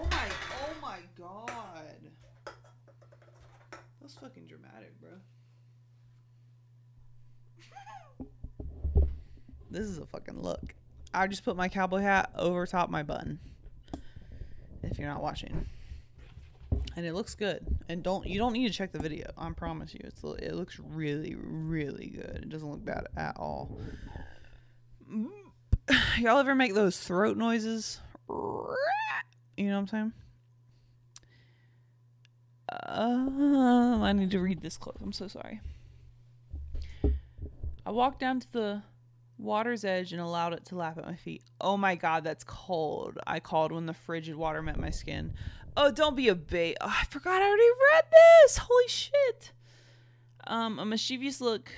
my, oh my god. That's fucking dramatic, bro. (laughs) this is a fucking look. I just put my cowboy hat over top my bun. If you're not watching. And it looks good. And don't you don't need to check the video. I promise you. It's it looks really really good. It doesn't look bad at all. (sighs) Y'all ever make those throat noises? You know what I'm saying? Um, I need to read this close. I'm so sorry. I walked down to the water's edge and allowed it to lap at my feet. Oh my god, that's cold. I called when the frigid water met my skin. Oh, don't be a bait. Oh, I forgot I already read this. Holy shit. Um, a mischievous look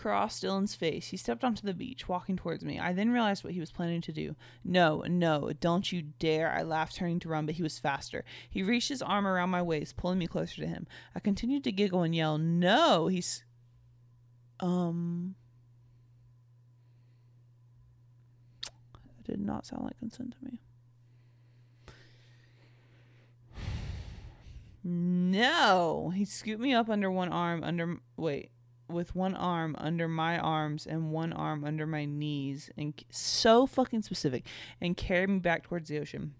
crossed Dylan's face. He stepped onto the beach, walking towards me. I then realized what he was planning to do. No, no, don't you dare. I laughed, turning to run, but he was faster. He reached his arm around my waist, pulling me closer to him. I continued to giggle and yell, No, he's. Um. Did not sound like consent to me. No, he scooped me up under one arm, under wait, with one arm under my arms and one arm under my knees, and so fucking specific, and carried me back towards the ocean.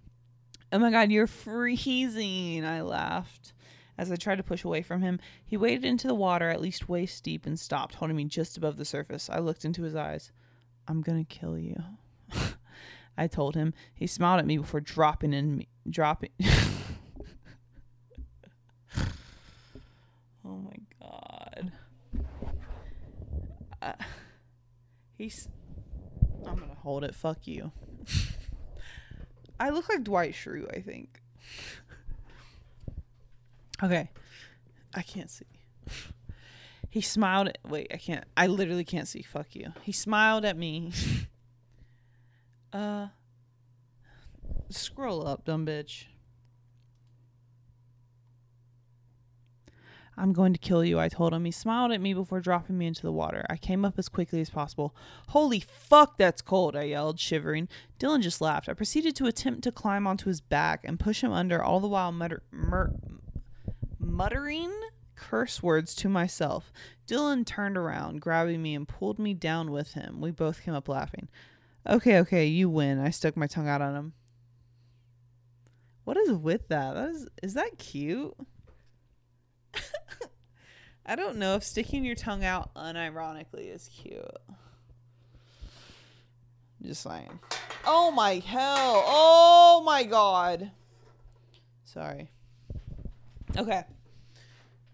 Oh my god, you're freezing! I laughed. As I tried to push away from him, he waded into the water at least waist deep and stopped, holding me just above the surface. I looked into his eyes. I'm gonna kill you. (laughs) I told him. He smiled at me before dropping in me dropping (laughs) Oh my god. Uh, he's. I'm gonna hold it. Fuck you. (laughs) I look like Dwight Schrute, I think. (laughs) okay. I can't see. He smiled. At, wait, I can't. I literally can't see. Fuck you. He smiled at me. Uh. Scroll up, dumb bitch. I'm going to kill you, I told him. He smiled at me before dropping me into the water. I came up as quickly as possible. Holy fuck, that's cold, I yelled, shivering. Dylan just laughed. I proceeded to attempt to climb onto his back and push him under, all the while mutter- mur- muttering curse words to myself. Dylan turned around, grabbing me, and pulled me down with him. We both came up laughing. Okay, okay, you win. I stuck my tongue out on him. What is with that? That is is that cute? (laughs) I don't know if sticking your tongue out unironically is cute. Just saying. Oh my hell. Oh my god. Sorry. Okay.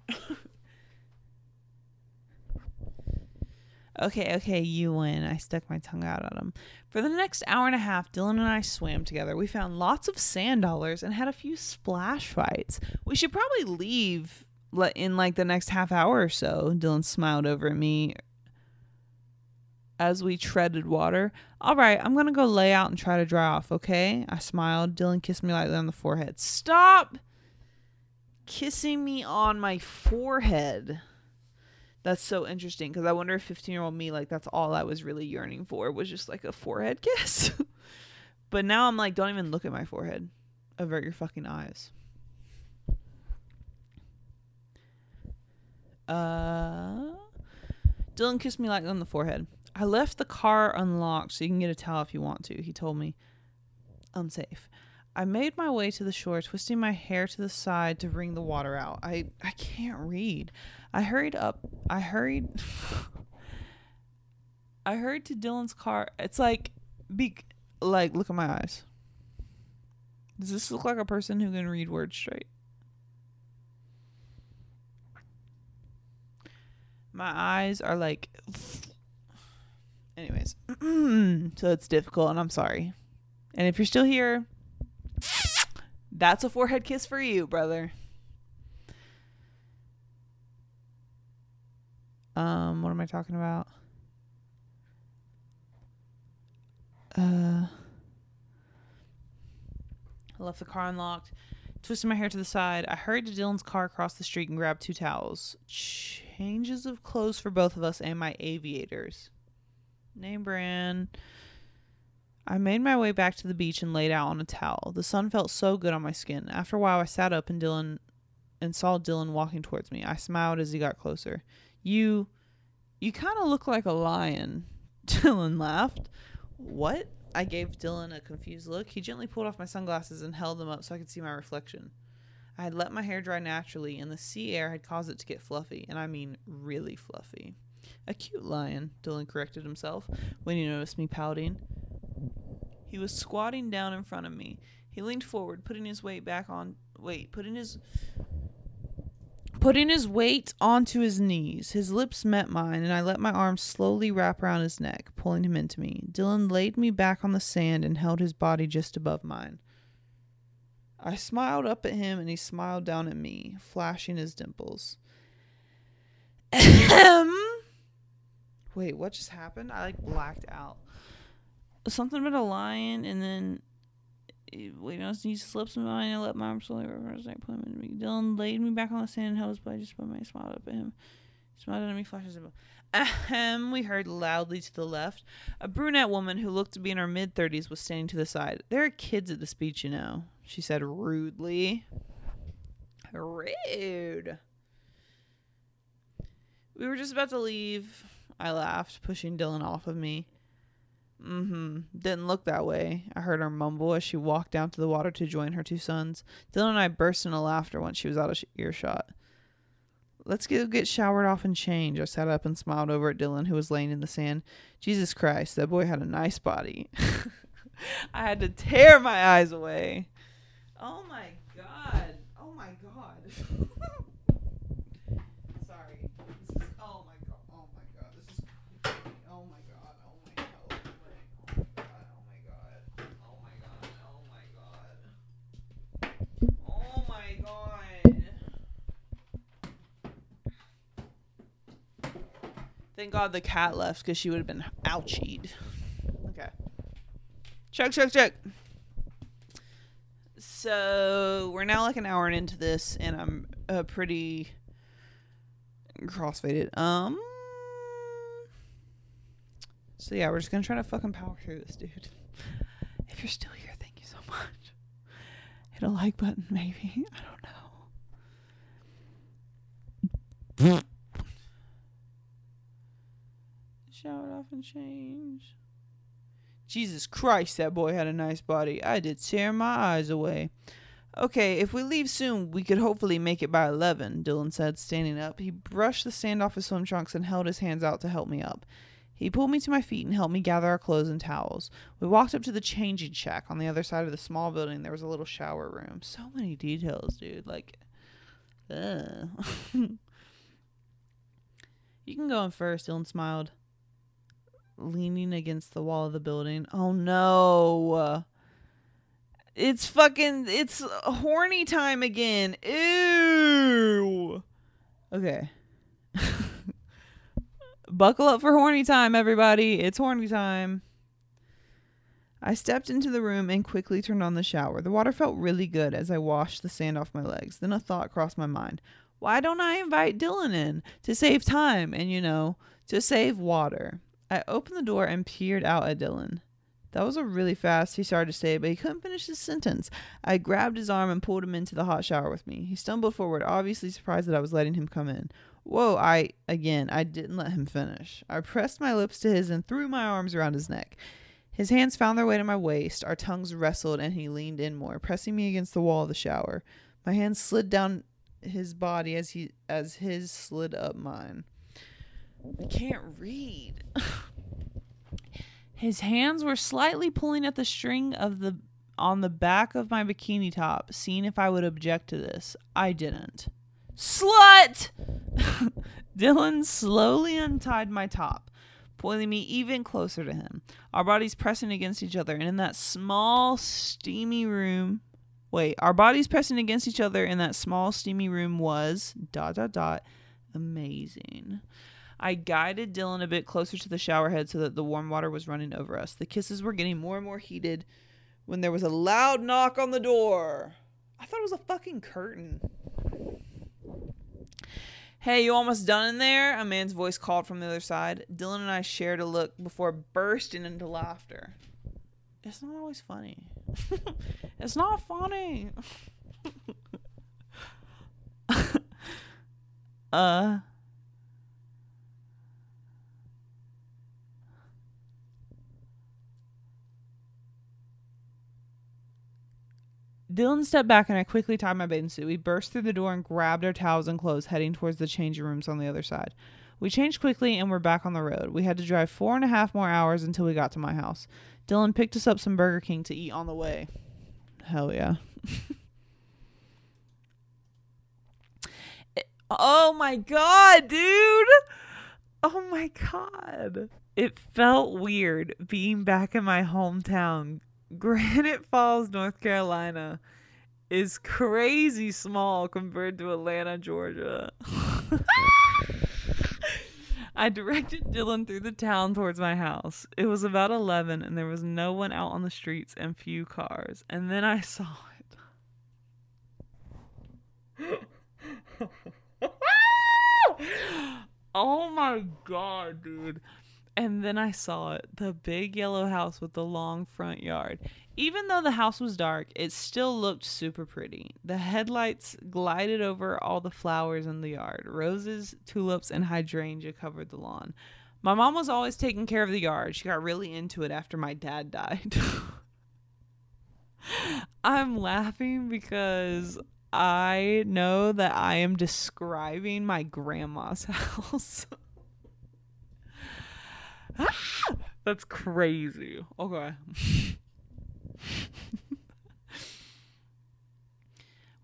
(laughs) okay, okay, you win. I stuck my tongue out at him. For the next hour and a half, Dylan and I swam together. We found lots of sand dollars and had a few splash fights. We should probably leave in like the next half hour or so. Dylan smiled over at me as we treaded water. All right, I'm going to go lay out and try to dry off, okay? I smiled. Dylan kissed me lightly on the forehead. Stop kissing me on my forehead. That's so interesting because I wonder if 15 year old me, like, that's all I was really yearning for was just like a forehead (laughs) kiss. but now I'm like, don't even look at my forehead. Avert your fucking eyes. Uh, Dylan kissed me lightly on the forehead. I left the car unlocked so you can get a towel if you want to, he told me. Unsafe. I made my way to the shore, twisting my hair to the side to wring the water out. I, I can't read. I hurried up. I hurried. (laughs) I hurried to Dylan's car. It's like, be, like, look at my eyes. Does this look like a person who can read words straight? My eyes are like. (sniffs) Anyways, (clears throat) so it's difficult, and I'm sorry. And if you're still here, that's a forehead kiss for you, brother. Um, what am I talking about? Uh, I left the car unlocked, twisted my hair to the side. I hurried to Dylan's car across the street and grabbed two towels. Changes of clothes for both of us and my aviators. Name brand. I made my way back to the beach and laid out on a towel. The sun felt so good on my skin. After a while, I sat up and Dylan and saw Dylan walking towards me. I smiled as he got closer. You, you kind of look like a lion. (laughs) Dylan laughed. What? I gave Dylan a confused look. He gently pulled off my sunglasses and held them up so I could see my reflection. I had let my hair dry naturally, and the sea air had caused it to get fluffy, and I mean really fluffy. A cute lion, Dylan corrected himself when he noticed me pouting. He was squatting down in front of me. He leaned forward, putting his weight back on wait, putting his putting his weight onto his knees. His lips met mine, and I let my arms slowly wrap around his neck, pulling him into me. Dylan laid me back on the sand and held his body just above mine. I smiled up at him, and he smiled down at me, flashing his dimples. Wait, what just happened? I like blacked out something about a lion, and then wait, I he slips my mind and let my arm slowly reverse neck pull him into me. Dylan laid me back on the sand and held his body just me. I smiled up at him. He smiled at me, flashes above. Ahem, we heard loudly to the left. A brunette woman who looked to be in her mid 30s was standing to the side. There are kids at the speech, you know, she said rudely. Rude. We were just about to leave. I laughed, pushing Dylan off of me. Mm-hmm. Didn't look that way. I heard her mumble as she walked down to the water to join her two sons. Dylan and I burst into laughter once she was out of earshot. Let's go get showered off and change. I sat up and smiled over at Dylan, who was laying in the sand. Jesus Christ, that boy had a nice body. (laughs) I had to tear my eyes away. Oh my god. Oh my god. (laughs) Thank God the cat left because she would have been ouchied. Okay. Check, check, check. So we're now like an hour into this, and I'm uh, pretty crossfaded. Um. So yeah, we're just gonna try to fucking power through this, dude. If you're still here, thank you so much. Hit a like button, maybe. (laughs) I don't know. Shower off and change. Jesus Christ, that boy had a nice body. I did tear my eyes away. Okay, if we leave soon, we could hopefully make it by 11, Dylan said, standing up. He brushed the sand off his swim trunks and held his hands out to help me up. He pulled me to my feet and helped me gather our clothes and towels. We walked up to the changing shack on the other side of the small building. There was a little shower room. So many details, dude. Like, ugh. (laughs) you can go in first, Dylan smiled, leaning against the wall of the building. Oh no. It's fucking, it's horny time again. Ew. Okay. (laughs) Buckle up for horny time, everybody. It's horny time. I stepped into the room and quickly turned on the shower. The water felt really good as I washed the sand off my legs. Then a thought crossed my mind. Why don't I invite Dylan in to save time and, you know, to save water? I opened the door and peered out at Dylan. That was a really fast, he started to say, but he couldn't finish his sentence. I grabbed his arm and pulled him into the hot shower with me. He stumbled forward, obviously surprised that I was letting him come in. Whoa, I, again, I didn't let him finish. I pressed my lips to his and threw my arms around his neck. His hands found their way to my waist, our tongues wrestled, and he leaned in more, pressing me against the wall of the shower. My hands slid down his body as he as his slid up mine. I can't read. his hands were slightly pulling at the string of the on the back of my bikini top, seeing if I would object to this. I didn't. Slut! (laughs) Dylan slowly untied my top, pulling me even closer to him. Our bodies pressing against each other, and in that small, steamy room. Wait, our bodies pressing against each other in that small, steamy room was dot dot dot amazing. I guided Dylan a bit closer to the shower head so that the warm water was running over us. The kisses were getting more and more heated when there was a loud knock on the door. I thought it was a fucking curtain. Hey, you almost done in there? A man's voice called from the other side. Dylan and I shared a look before bursting into laughter. It's not always funny. (laughs) it's not funny. (laughs) uh Dylan stepped back and I quickly tied my bathing suit. We burst through the door and grabbed our towels and clothes, heading towards the changing rooms on the other side. We changed quickly and were back on the road. We had to drive four and a half more hours until we got to my house. Dylan picked us up some Burger King to eat on the way. Hell yeah. (laughs) oh my god, dude! Oh my god. It felt weird being back in my hometown (laughs) Granite Falls, North Carolina is crazy small compared to Atlanta, Georgia. (laughs) I directed Dylan through the town towards my house. It was about 11 and there was no one out on the streets and few cars. And then I saw it. (laughs) oh my god, dude. And then I saw it the big yellow house with the long front yard. Even though the house was dark, it still looked super pretty. The headlights glided over all the flowers in the yard. Roses, tulips, and hydrangea covered the lawn. My mom was always taking care of the yard. She got really into it after my dad died. (laughs) I'm laughing because I know that I am describing my grandma's (laughs) house. (laughs) That's crazy. Okay.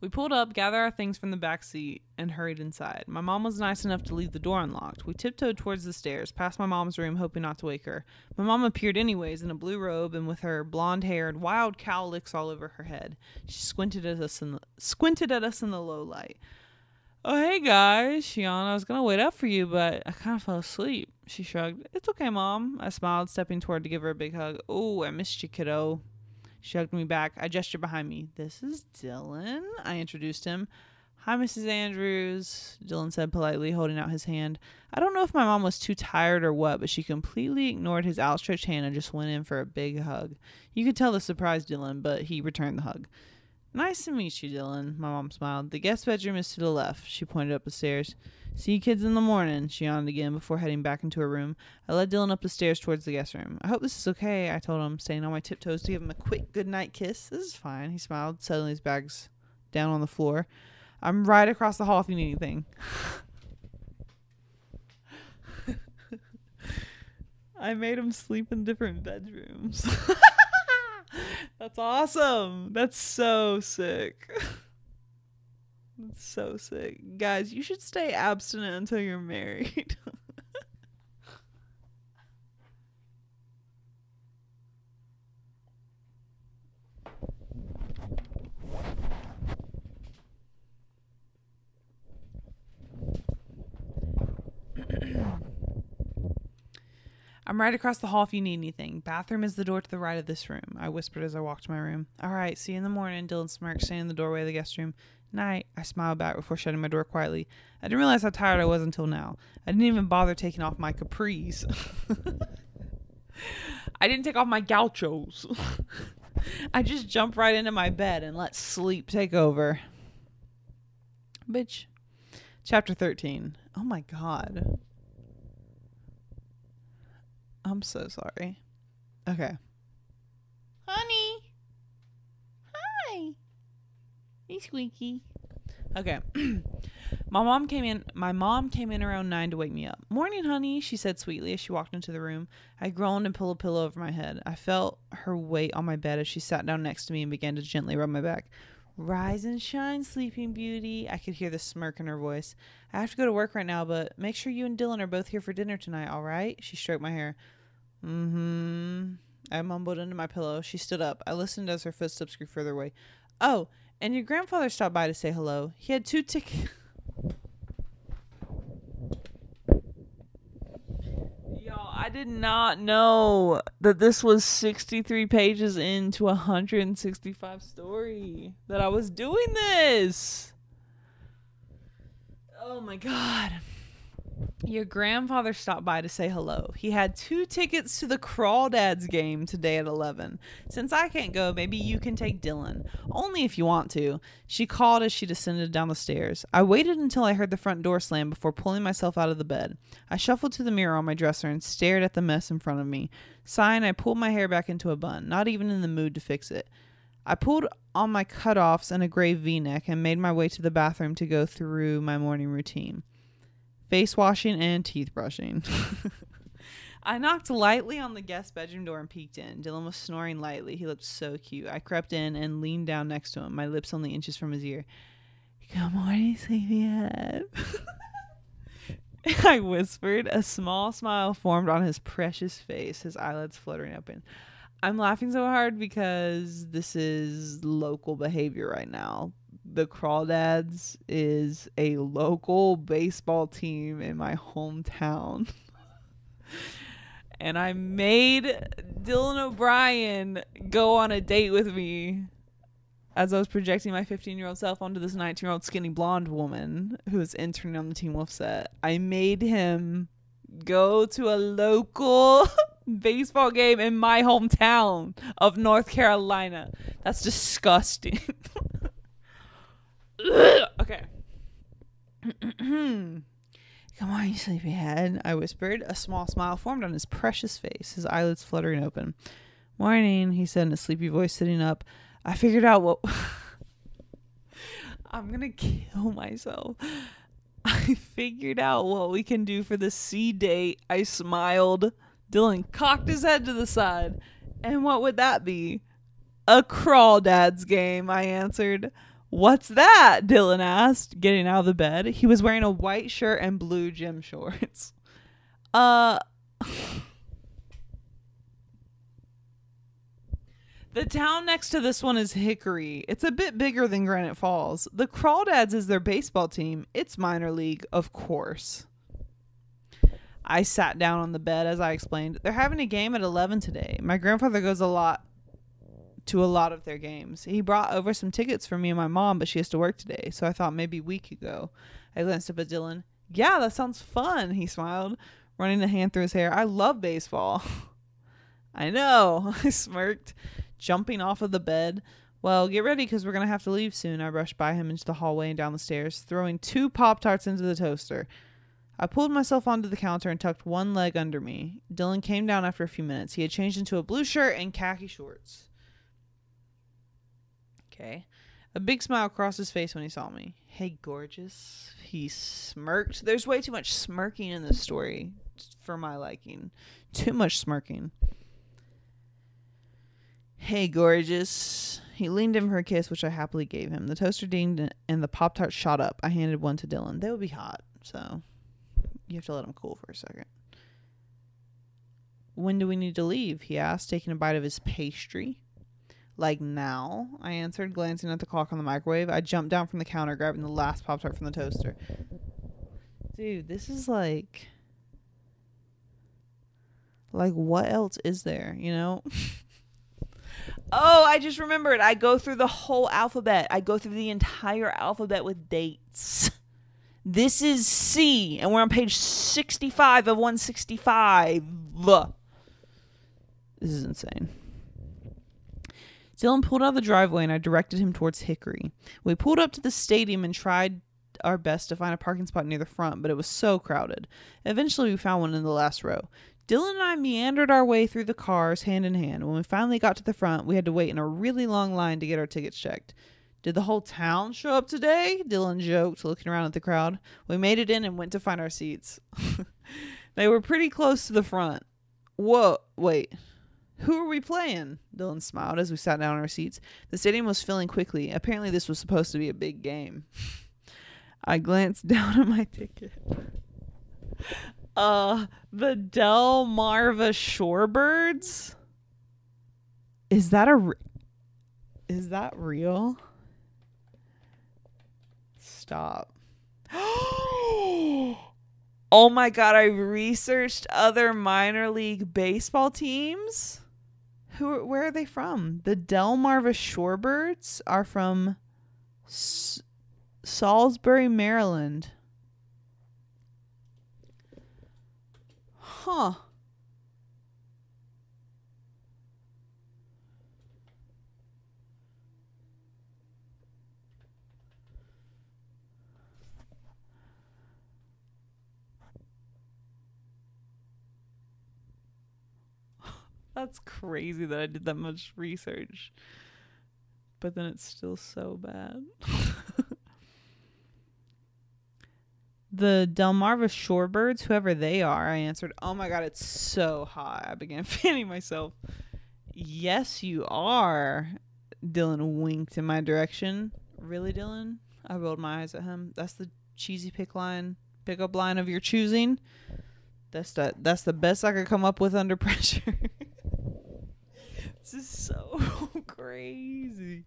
we pulled up, gathered our things from the back seat, and hurried inside. My mom was nice enough to leave the door unlocked. We tiptoed towards the stairs, past my mom's room, hoping not to wake her. My mom appeared anyways in a blue robe and with her blonde hair and wild cowlicks all over her head. She squinted at us in the, squinted at us in the low light. Oh, hey guys, Shiana, I was gonna wait up for you, but I kind of fell asleep. She shrugged. It's okay, Mom. I smiled, stepping toward to give her a big hug. Oh, I missed you, kiddo. She hugged me back. I gestured behind me. This is Dylan. I introduced him. Hi, Mrs. Andrews, Dylan said politely, holding out his hand. I don't know if my mom was too tired or what, but she completely ignored his outstretched hand and just went in for a big hug. You could tell this surprised Dylan, but he returned the hug. Nice to meet you, Dylan, my mom smiled. The guest bedroom is to the left. She pointed up the stairs. See you kids in the morning, she yawned again before heading back into her room. I led Dylan up the stairs towards the guest room. I hope this is okay, I told him, staying on my tiptoes to give him a quick good night kiss. This is fine, he smiled, settling his bags down on the floor. I'm right across the hall if you need anything. (laughs) I made him sleep in different bedrooms. (laughs) (laughs) That's awesome. That's so sick. (laughs) That's so sick. Guys, you should stay abstinent until you're married. (laughs) I'm right across the hall if you need anything. Bathroom is the door to the right of this room, I whispered as I walked to my room. All right, see you in the morning, Dylan smirked, standing in the doorway of the guest room. Night, I smiled back before shutting my door quietly. I didn't realize how tired I was until now. I didn't even bother taking off my capris. (laughs) I didn't take off my gauchos. (laughs) I just jumped right into my bed and let sleep take over. Bitch. Chapter 13. Oh my god. I'm so sorry. Okay. Honey. Hi. Hey, Squeaky. Okay. (clears throat) my mom came in. My mom came in around nine to wake me up. Morning, honey, she said sweetly as she walked into the room. I groaned and pulled a pillow over my head. I felt her weight on my bed as she sat down next to me and began to gently rub my back. Rise and shine, sleeping beauty. I could hear the smirk in her voice. I have to go to work right now, but make sure you and Dylan are both here for dinner tonight, all right? She stroked my hair. Mm hmm. I mumbled into my pillow. She stood up. I listened as her footsteps grew further away. Oh, and your grandfather stopped by to say hello. He had two tickets. (laughs) I did not know that this was 63 pages into a 165 story. That I was doing this. Oh my god. Your grandfather stopped by to say hello. He had two tickets to the Crawdads game today at 11. Since I can't go, maybe you can take Dylan. Only if you want to. She called as she descended down the stairs. I waited until I heard the front door slam before pulling myself out of the bed. I shuffled to the mirror on my dresser and stared at the mess in front of me. Sighing, I pulled my hair back into a bun, not even in the mood to fix it. I pulled on my cutoffs and a gray v neck and made my way to the bathroom to go through my morning routine face washing and teeth brushing. (laughs) I knocked lightly on the guest bedroom door and peeked in. Dylan was snoring lightly. He looked so cute. I crept in and leaned down next to him, my lips only inches from his ear. Good morning, sleepyhead. (laughs) I whispered. A small smile formed on his precious face, his eyelids fluttering open. I'm laughing so hard because this is local behavior right now the Crawdads is a local baseball team in my hometown. (laughs) and I made Dylan O'Brien go on a date with me as I was projecting my 15 year old self onto this 19 year old skinny blonde woman who was interning on the Teen Wolf set. I made him go to a local (laughs) baseball game in my hometown of North Carolina. That's disgusting. (laughs) (laughs) okay. (clears throat) Come on, you sleepyhead, I whispered. A small smile formed on his precious face, his eyelids fluttering open. Morning, he said in a sleepy voice, sitting up. I figured out what. (laughs) I'm gonna kill myself. (laughs) I figured out what we can do for the C date. I smiled. Dylan cocked his head to the side. And what would that be? A crawdads game, I answered. What's that? Dylan asked, getting out of the bed. He was wearing a white shirt and blue gym shorts. (laughs) Uh. the town next to this one is Hickory. It's a bit bigger than Granite Falls. The Crawdads is their baseball team. It's minor league, of course. I sat down on the bed as I explained. They're having a game at 11 today. My grandfather goes a lot to a lot of their games. He brought over some tickets for me and my mom, but she has to work today, so I thought maybe we could go. I glanced up at Dylan. Yeah, that sounds fun, he smiled, running a hand through his hair. I love baseball. (laughs) I know, (laughs) I smirked, jumping off of the bed. Well, get ready because we're going to have to leave soon. I rushed by him into the hallway and down the stairs, throwing two Pop Tarts into the toaster. I pulled myself onto the counter and tucked one leg under me. Dylan came down after a few minutes. He had changed into a blue shirt and khaki shorts. Okay. A big smile crossed his face when he saw me. Hey, gorgeous. He smirked. There's way too much smirking in this story for my liking. Too much smirking. Hey, gorgeous. He leaned in for a kiss, which I happily gave him. The toaster dinged and the Pop Tart shot up. I handed one to Dylan. They would be hot, so you have to let them cool for a second. When do we need to leave? He asked, taking a bite of his pastry. Like now, I answered, glancing at the clock on the microwave. I jumped down from the counter, grabbing the last Pop Tart from the toaster. Dude, this is like. Like, what else is there, you know? (laughs) oh, I just remembered. I go through the whole alphabet, I go through the entire alphabet with dates. This is C, and we're on page 65 of 165. This is insane. Dylan pulled out of the driveway and I directed him towards Hickory. We pulled up to the stadium and tried our best to find a parking spot near the front, but it was so crowded. Eventually, we found one in the last row. Dylan and I meandered our way through the cars hand in hand. When we finally got to the front, we had to wait in a really long line to get our tickets checked. Did the whole town show up today? Dylan joked, looking around at the crowd. We made it in and went to find our seats. (laughs) they were pretty close to the front. Whoa, wait. Who are we playing? Dylan smiled as we sat down in our seats. The stadium was filling quickly. Apparently, this was supposed to be a big game. I glanced (laughs) down at my ticket. Uh, the Delmarva Shorebirds? Is that a. Re- is that real? Stop. (gasps) oh my god, I researched other minor league baseball teams. Who where are they from? The Delmarva Shorebirds are from S- Salisbury, Maryland. Huh. That's crazy that I did that much research. But then it's still so bad. (laughs) the Delmarva shorebirds, whoever they are, I answered, Oh my god, it's so hot. I began (laughs) fanning myself. Yes, you are. Dylan winked in my direction. Really, Dylan? I rolled my eyes at him. That's the cheesy pick line, pickup line of your choosing. That's the that's the best I could come up with under (laughs) pressure. This is so (laughs) crazy.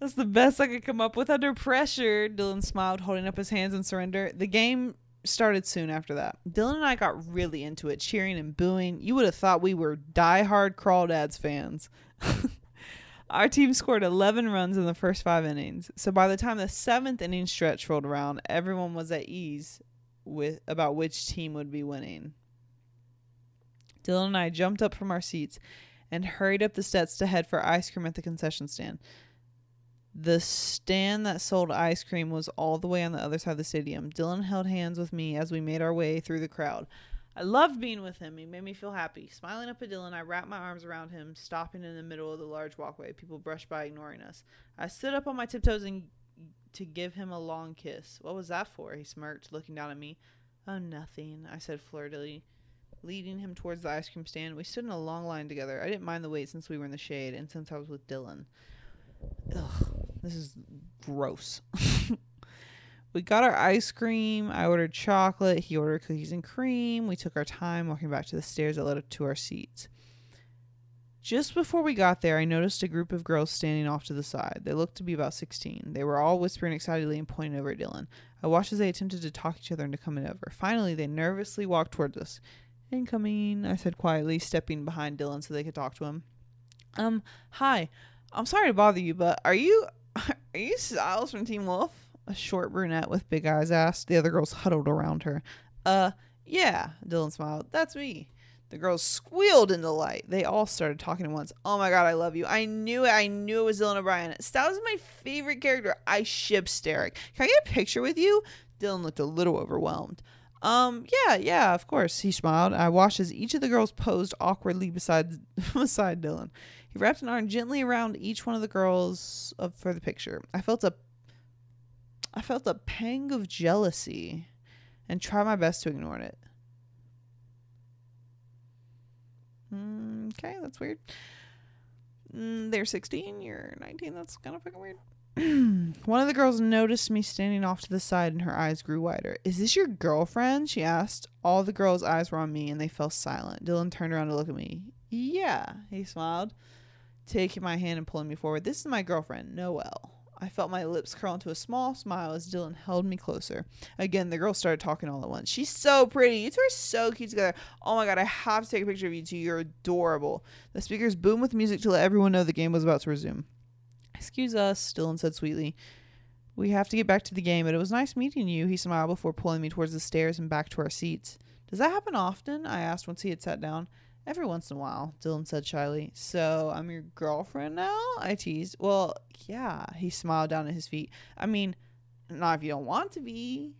That's the best I could come up with under pressure. Dylan smiled, holding up his hands in surrender. The game started soon after that. Dylan and I got really into it, cheering and booing. You would have thought we were die-hard Crawdads fans. (laughs) Our team scored 11 runs in the first five innings. So by the time the seventh inning stretch rolled around, everyone was at ease with about which team would be winning. Dylan and I jumped up from our seats and hurried up the steps to head for ice cream at the concession stand. The stand that sold ice cream was all the way on the other side of the stadium. Dylan held hands with me as we made our way through the crowd. I loved being with him. He made me feel happy. Smiling up at Dylan, I wrapped my arms around him, stopping in the middle of the large walkway. People brushed by, ignoring us. I stood up on my tiptoes and to give him a long kiss. What was that for? He smirked, looking down at me. Oh, nothing, I said flirtily, leading him towards the ice cream stand. We stood in a long line together. I didn't mind the wait since we were in the shade and since I was with Dylan. Ugh, this is gross. (laughs) we got our ice cream. I ordered chocolate. He ordered cookies and cream. We took our time walking back to the stairs that led to our seats. Just before we got there, I noticed a group of girls standing off to the side. They looked to be about 16. They were all whispering excitedly and pointing over at Dylan. I watched as they attempted to talk each other into coming over. Finally, they nervously walked towards us. Incoming, I said quietly, stepping behind Dylan so they could talk to him. Um, hi. I'm sorry to bother you, but are you (laughs) are you Stiles from Teen Wolf? A short brunette with big eyes asked. The other girls huddled around her. Uh, yeah, Dylan smiled. That's me. The girls squealed in delight. They all started talking at once. Oh my god, I love you. I knew it. I knew it was Dylan O'Brien. Stiles is my favorite character. I ship Sterek. Can I get a picture with you? Dylan looked a little overwhelmed. Um, yeah, yeah, of course. He smiled. I watched as each of the girls posed awkwardly beside (laughs) beside Dylan. He wrapped an arm gently around each one of the girls of, for the picture. I felt a I felt a pang of jealousy and tried my best to ignore it. Mm, okay, that's weird. Mm, they're 16, you're 19. That's kind of fucking weird. (clears throat) One of the girls noticed me standing off to the side and her eyes grew wider. Is this your girlfriend? She asked. All the girls' eyes were on me and they fell silent. Dylan turned around to look at me. Yeah, he smiled, taking my hand and pulling me forward. This is my girlfriend, Noelle. I felt my lips curl into a small smile as Dylan held me closer. Again, the girls started talking all at once. She's so pretty. You two are so cute together. Oh my god, I have to take a picture of you two. You're adorable. The speakers boomed with music to let everyone know the game was about to resume. Excuse us, Dylan said sweetly. We have to get back to the game, but it was nice meeting you, he smiled before pulling me towards the stairs and back to our seats. Does that happen often? I asked once he had sat down. Every once in a while, Dylan said shyly. So I'm your girlfriend now? I teased. Well, yeah, he smiled down at his feet. I mean, not if you don't want to be.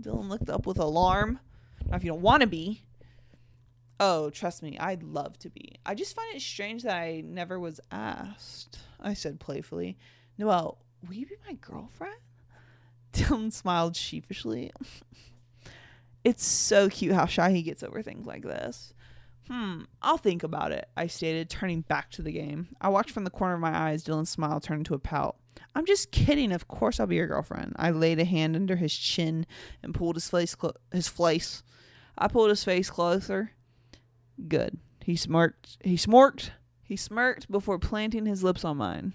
Dylan looked up with alarm. Not if you don't want to be. Oh, trust me, I'd love to be. I just find it strange that I never was asked. I said playfully. Noelle, will you be my girlfriend? (laughs) Dylan smiled sheepishly. (laughs) it's so cute how shy he gets over things like this. Hmm, I'll think about it, I stated, turning back to the game. I watched from the corner of my eyes Dylan's smile turn into a pout. I'm just kidding. Of course I'll be your girlfriend. I laid a hand under his chin and pulled his face clo- his face. I pulled his face closer. Good. He smirked. He smirked he smirked before planting his lips on mine.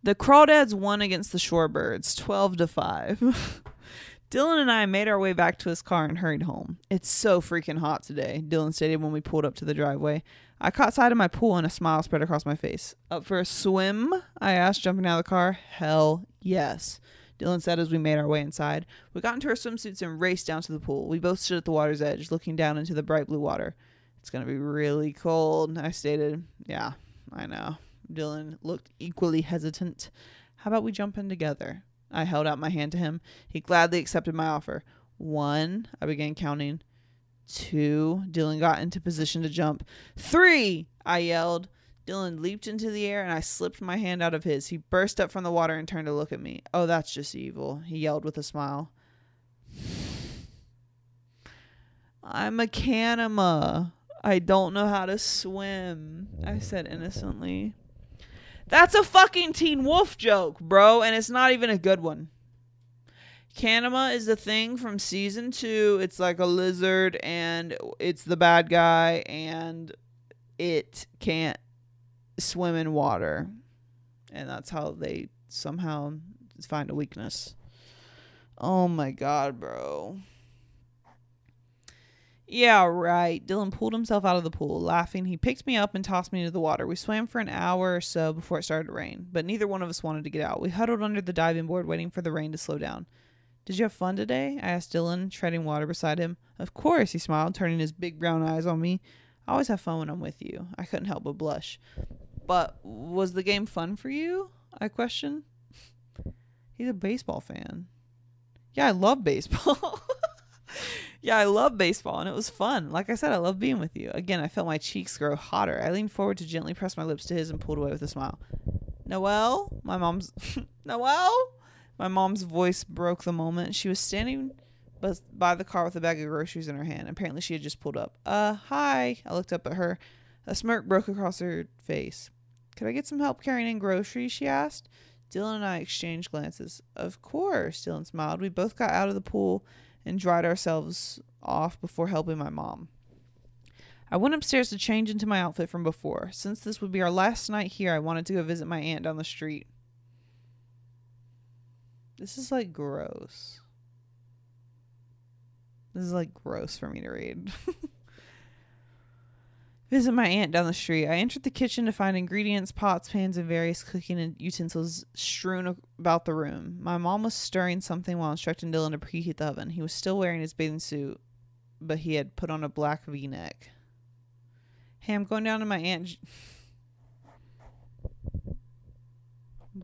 The crawdads won against the shorebirds, 12 to 5. (laughs) Dylan and I made our way back to his car and hurried home. It's so freaking hot today, Dylan stated when we pulled up to the driveway. I caught sight of my pool and a smile spread across my face. Up for a swim? I asked, jumping out of the car. Hell yes. Dylan said as we made our way inside. We got into our swimsuits and raced down to the pool. We both stood at the water's edge, looking down into the bright blue water. It's going to be really cold, I stated. Yeah, I know. Dylan looked equally hesitant. How about we jump in together? I held out my hand to him. He gladly accepted my offer. One, I began counting. Two, Dylan got into position to jump. Three, I yelled. Dylan leaped into the air and I slipped my hand out of his. He burst up from the water and turned to look at me. Oh, that's just evil, he yelled with a smile. (sighs) I'm a kanima. I don't know how to swim, I mm. said innocently. That's a fucking Teen Wolf joke, bro, and it's not even a good one. Kanima is the thing from season two. It's like a lizard, and it's the bad guy, and it can't swim in water. And that's how they somehow find a weakness. Oh my god, bro. Yeah, right. Dylan pulled himself out of the pool. Laughing, he picked me up and tossed me into the water. We swam for an hour or so before it started to rain, but neither one of us wanted to get out. We huddled under the diving board, waiting for the rain to slow down. Did you have fun today? I asked Dylan, treading water beside him. Of course, he smiled, turning his big brown eyes on me. I always have fun when I'm with you. I couldn't help but blush. But was the game fun for you? I questioned. (laughs) He's a baseball fan. Yeah, I love baseball. (laughs) yeah, I love baseball and it was fun. Like I said, I love being with you. Again, I felt my cheeks grow hotter. I leaned forward to gently press my lips to his and pulled away with a smile. Noelle? My mom's. (laughs) Noelle? My mom's voice broke the moment. She was standing by the car with a bag of groceries in her hand. Apparently, she had just pulled up. Uh, hi. I looked up at her. A smirk broke across her face. Could I get some help carrying in groceries? She asked. Dylan and I exchanged glances. Of course, Dylan smiled. We both got out of the pool and dried ourselves off before helping my mom. I went upstairs to change into my outfit from before. Since this would be our last night here, I wanted to go visit my aunt down the street. This is like gross. This is like gross for me to read. (laughs) visit my aunt down the street. I entered the kitchen to find ingredients, pots, pans, and various cooking utensils strewn about the room. My mom was stirring something while instructing Dylan to preheat the oven. He was still wearing his bathing suit, but he had put on a black v neck. Hey, I'm going down to my aunt.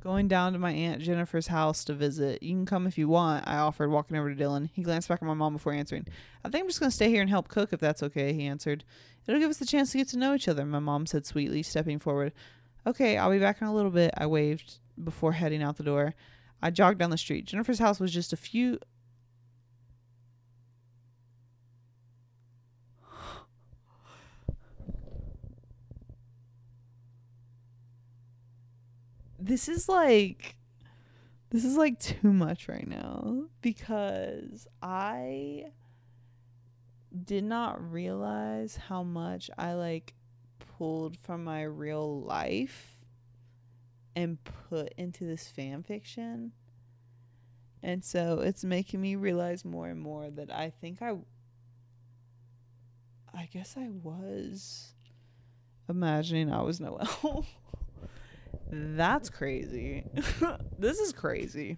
Going down to my Aunt Jennifer's house to visit. You can come if you want, I offered, walking over to Dylan. He glanced back at my mom before answering. I think I'm just going to stay here and help cook if that's okay, he answered. It'll give us the chance to get to know each other, my mom said sweetly, stepping forward. Okay, I'll be back in a little bit, I waved before heading out the door. I jogged down the street. Jennifer's house was just a few this is like this is like too much right now because I did not realize how much I like pulled from my real life and put into this fan fiction. And so it's making me realize more and more that I think I I guess I was imagining I was Noelle. (laughs) That's crazy. (laughs) this is crazy.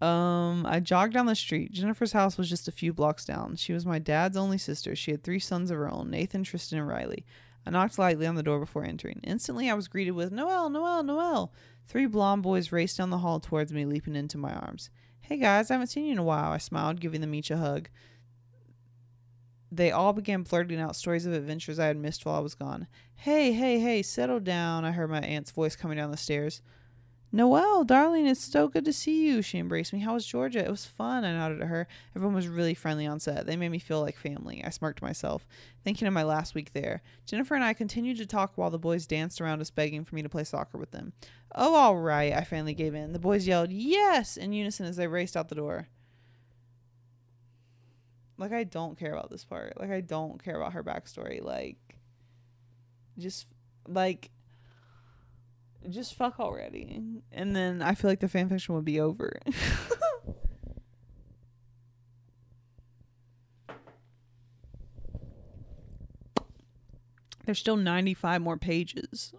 Um, I jogged down the street. Jennifer's house was just a few blocks down. She was my dad's only sister. She had three sons of her own Nathan, Tristan, and Riley. I knocked lightly on the door before entering. Instantly, I was greeted with Noel, Noel, Noel. Three blond boys raced down the hall towards me, leaping into my arms. Hey guys, I haven't seen you in a while, I smiled, giving them each a hug. They all began blurting out stories of adventures I had missed while I was gone. Hey, hey, hey, settle down, I heard my aunt's voice coming down the stairs. Noelle, darling, it's so good to see you. She embraced me. How was Georgia? It was fun. I nodded at her. Everyone was really friendly on set. They made me feel like family. I smirked to myself, thinking of my last week there. Jennifer and I continued to talk while the boys danced around us, begging for me to play soccer with them. Oh, all right. I finally gave in. The boys yelled, Yes! in unison as they raced out the door. Like I don't care about this part. Like I don't care about her backstory. Like just like just fuck already. And then I feel like the fanfiction would be over. (laughs) There's still 95 more pages.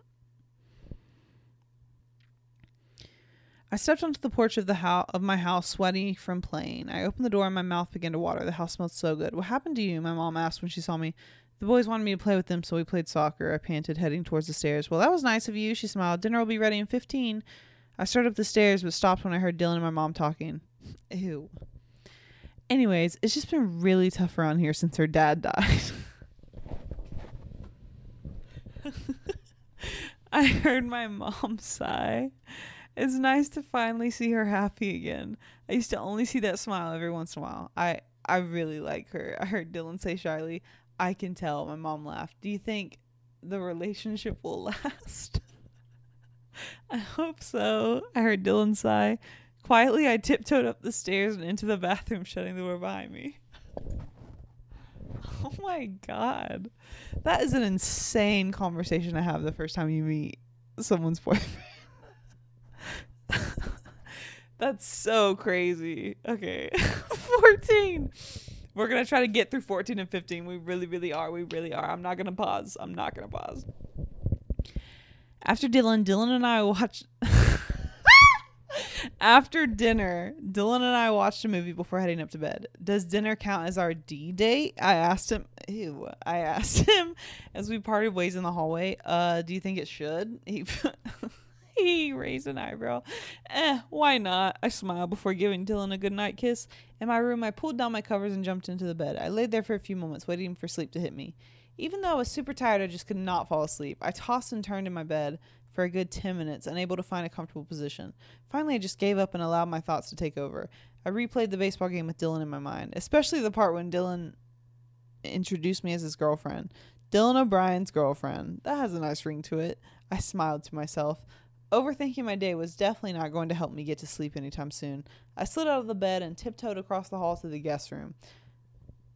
I stepped onto the porch of the of my house, sweaty from playing. I opened the door and my mouth began to water. The house smelled so good. What happened to you? My mom asked when she saw me. The boys wanted me to play with them, so we played soccer. I panted, heading towards the stairs. Well, that was nice of you, she smiled. Dinner will be ready in fifteen. I started up the stairs, but stopped when I heard Dylan and my mom talking. (laughs) Ew. Anyways, it's just been really tough around here since her dad died. (laughs) I heard my mom (laughs) sigh. It's nice to finally see her happy again. I used to only see that smile every once in a while. I I really like her. I heard Dylan say shyly, "I can tell." My mom laughed. Do you think the relationship will (laughs) last? (laughs) I hope so. I heard Dylan sigh. Quietly, I tiptoed up the stairs and into the bathroom, shutting the door behind me. (laughs) oh my god. That is an insane conversation to have the first time you meet someone's boyfriend. (laughs) That's so crazy. Okay. (laughs) 14. We're going to try to get through 14 and 15. We really, really are. We really are. I'm not going to pause. I'm not going to pause. After Dylan, Dylan and I watched. (laughs) After dinner, Dylan and I watched a movie before heading up to bed. Does dinner count as our D date? I asked him. Ew. I asked him as we parted ways in the hallway. Uh, do you think it should? He (laughs) he raised an eyebrow. Eh, why not? I smiled before giving Dylan a good night kiss. In my room, I pulled down my covers and jumped into the bed. I laid there for a few moments, waiting for sleep to hit me. Even though I was super tired, I just could not fall asleep. I tossed and turned in my bed for a good 10 minutes, unable to find a comfortable position. Finally, I just gave up and allowed my thoughts to take over. I replayed the baseball game with Dylan in my mind, especially the part when Dylan introduced me as his girlfriend. Dylan O'Brien's girlfriend. That has a nice ring to it. I smiled to myself. Overthinking my day was definitely not going to help me get to sleep anytime soon. I slid out of the bed and tiptoed across the hall to the guest room.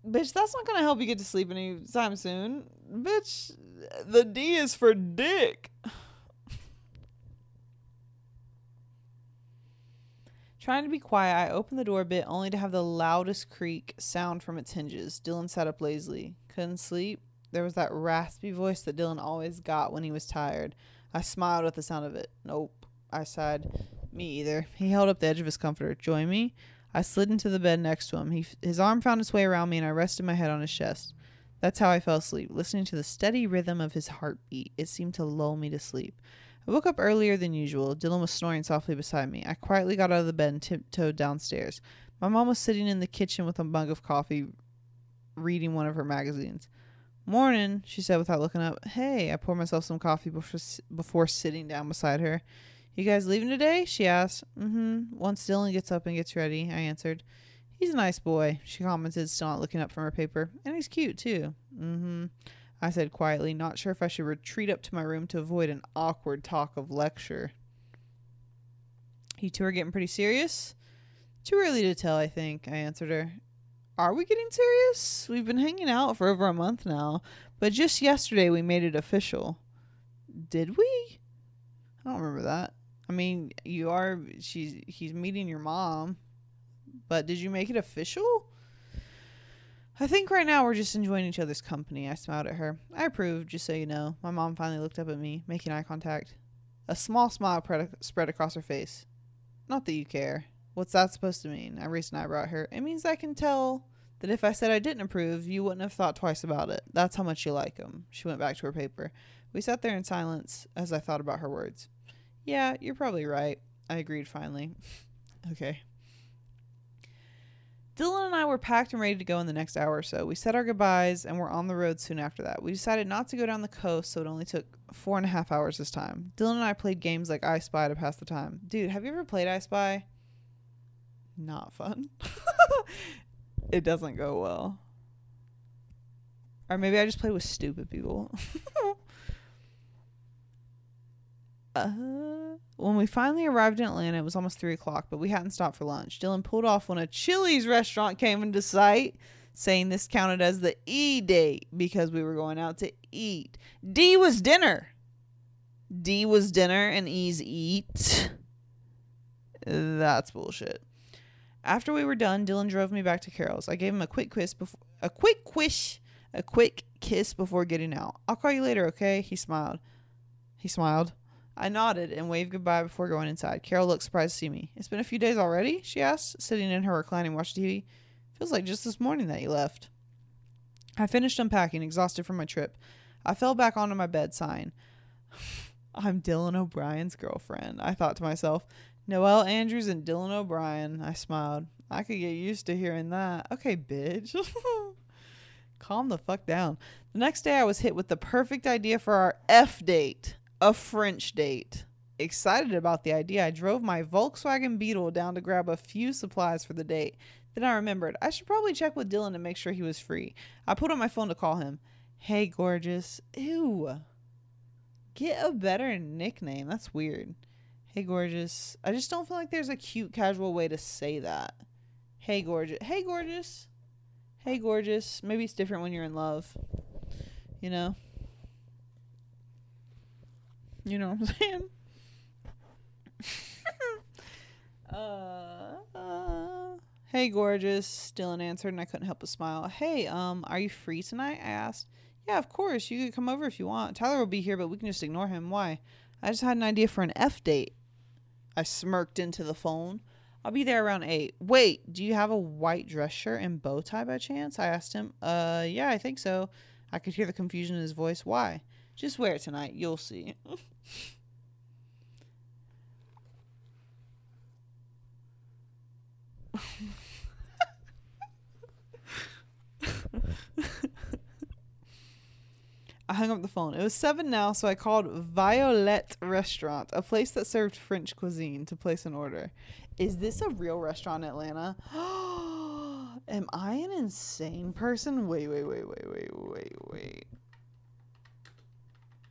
Bitch, that's not going to help you get to sleep anytime soon. Bitch, the D is for dick. (sighs) Trying to be quiet, I opened the door a bit only to have the loudest creak sound from its hinges. Dylan sat up lazily. Couldn't sleep? There was that raspy voice that Dylan always got when he was tired. I smiled at the sound of it. Nope. I sighed. Me either. He held up the edge of his comforter. Join me? I slid into the bed next to him. He, his arm found its way around me, and I rested my head on his chest. That's how I fell asleep, listening to the steady rhythm of his heartbeat. It seemed to lull me to sleep. I woke up earlier than usual. Dylan was snoring softly beside me. I quietly got out of the bed and tiptoed downstairs. My mom was sitting in the kitchen with a mug of coffee, reading one of her magazines. Morning, she said without looking up. Hey, I poured myself some coffee before, before sitting down beside her. You guys leaving today? She asked. Mm-hmm. Once Dylan gets up and gets ready, I answered. He's a nice boy, she commented, still not looking up from her paper. And he's cute, too. Mm-hmm. I said quietly, not sure if I should retreat up to my room to avoid an awkward talk of lecture. You two are getting pretty serious? Too early to tell, I think, I answered her. Are we getting serious? We've been hanging out for over a month now, but just yesterday we made it official. Did we? I don't remember that. I mean, you are she's he's meeting your mom, but did you make it official? I think right now we're just enjoying each other's company. I smiled at her. I approved, just so you know. My mom finally looked up at me, making eye contact. A small smile spread across her face. Not that you care. What's that supposed to mean? I raised an eyebrow at her. It means I can tell that if I said I didn't approve, you wouldn't have thought twice about it. That's how much you like him. She went back to her paper. We sat there in silence as I thought about her words. Yeah, you're probably right. I agreed finally. (laughs) okay. Dylan and I were packed and ready to go in the next hour or so. We said our goodbyes and were on the road soon after that. We decided not to go down the coast, so it only took four and a half hours this time. Dylan and I played games like I Spy to pass the time. Dude, have you ever played I Spy? Not fun. (laughs) it doesn't go well. Or maybe I just play with stupid people. (laughs) uh, when we finally arrived in Atlanta, it was almost three o'clock, but we hadn't stopped for lunch. Dylan pulled off when a Chili's restaurant came into sight, saying this counted as the E date because we were going out to eat. D was dinner. D was dinner and E's eat. That's bullshit. After we were done, Dylan drove me back to Carol's. I gave him a quick kiss before a quick quish, a quick kiss before getting out. I'll call you later, okay? He smiled. He smiled. I nodded and waved goodbye before going inside. Carol looked surprised to see me. It's been a few days already? she asked, sitting in her reclining watching TV. Feels like just this morning that you left. I finished unpacking, exhausted from my trip. I fell back onto my bed, sighing. (sighs) I'm Dylan O'Brien's girlfriend, I thought to myself. Noelle Andrews and Dylan O'Brien. I smiled. I could get used to hearing that. Okay, bitch. (laughs) Calm the fuck down. The next day, I was hit with the perfect idea for our F date a French date. Excited about the idea, I drove my Volkswagen Beetle down to grab a few supplies for the date. Then I remembered I should probably check with Dylan to make sure he was free. I put on my phone to call him. Hey, gorgeous. Ew. Get a better nickname. That's weird. Hey, gorgeous. I just don't feel like there's a cute, casual way to say that. Hey, gorgeous. Hey, gorgeous. Hey, gorgeous. Maybe it's different when you're in love. You know? You know what I'm (laughs) saying? uh, (laughs) uh, hey, gorgeous. Dylan answered, and I couldn't help but smile. Hey, um, are you free tonight? I asked. Yeah, of course. You could come over if you want. Tyler will be here, but we can just ignore him. Why? I just had an idea for an F date. I smirked into the phone. I'll be there around 8. Wait, do you have a white dress shirt and bow tie by chance? I asked him. Uh, yeah, I think so. I could hear the confusion in his voice. Why? Just wear it tonight. You'll see. (laughs) (laughs) I hung up the phone. It was seven now, so I called Violet Restaurant, a place that served French cuisine, to place an order. Is this a real restaurant in Atlanta? (gasps) Am I an insane person? Wait, wait, wait, wait, wait, wait, wait.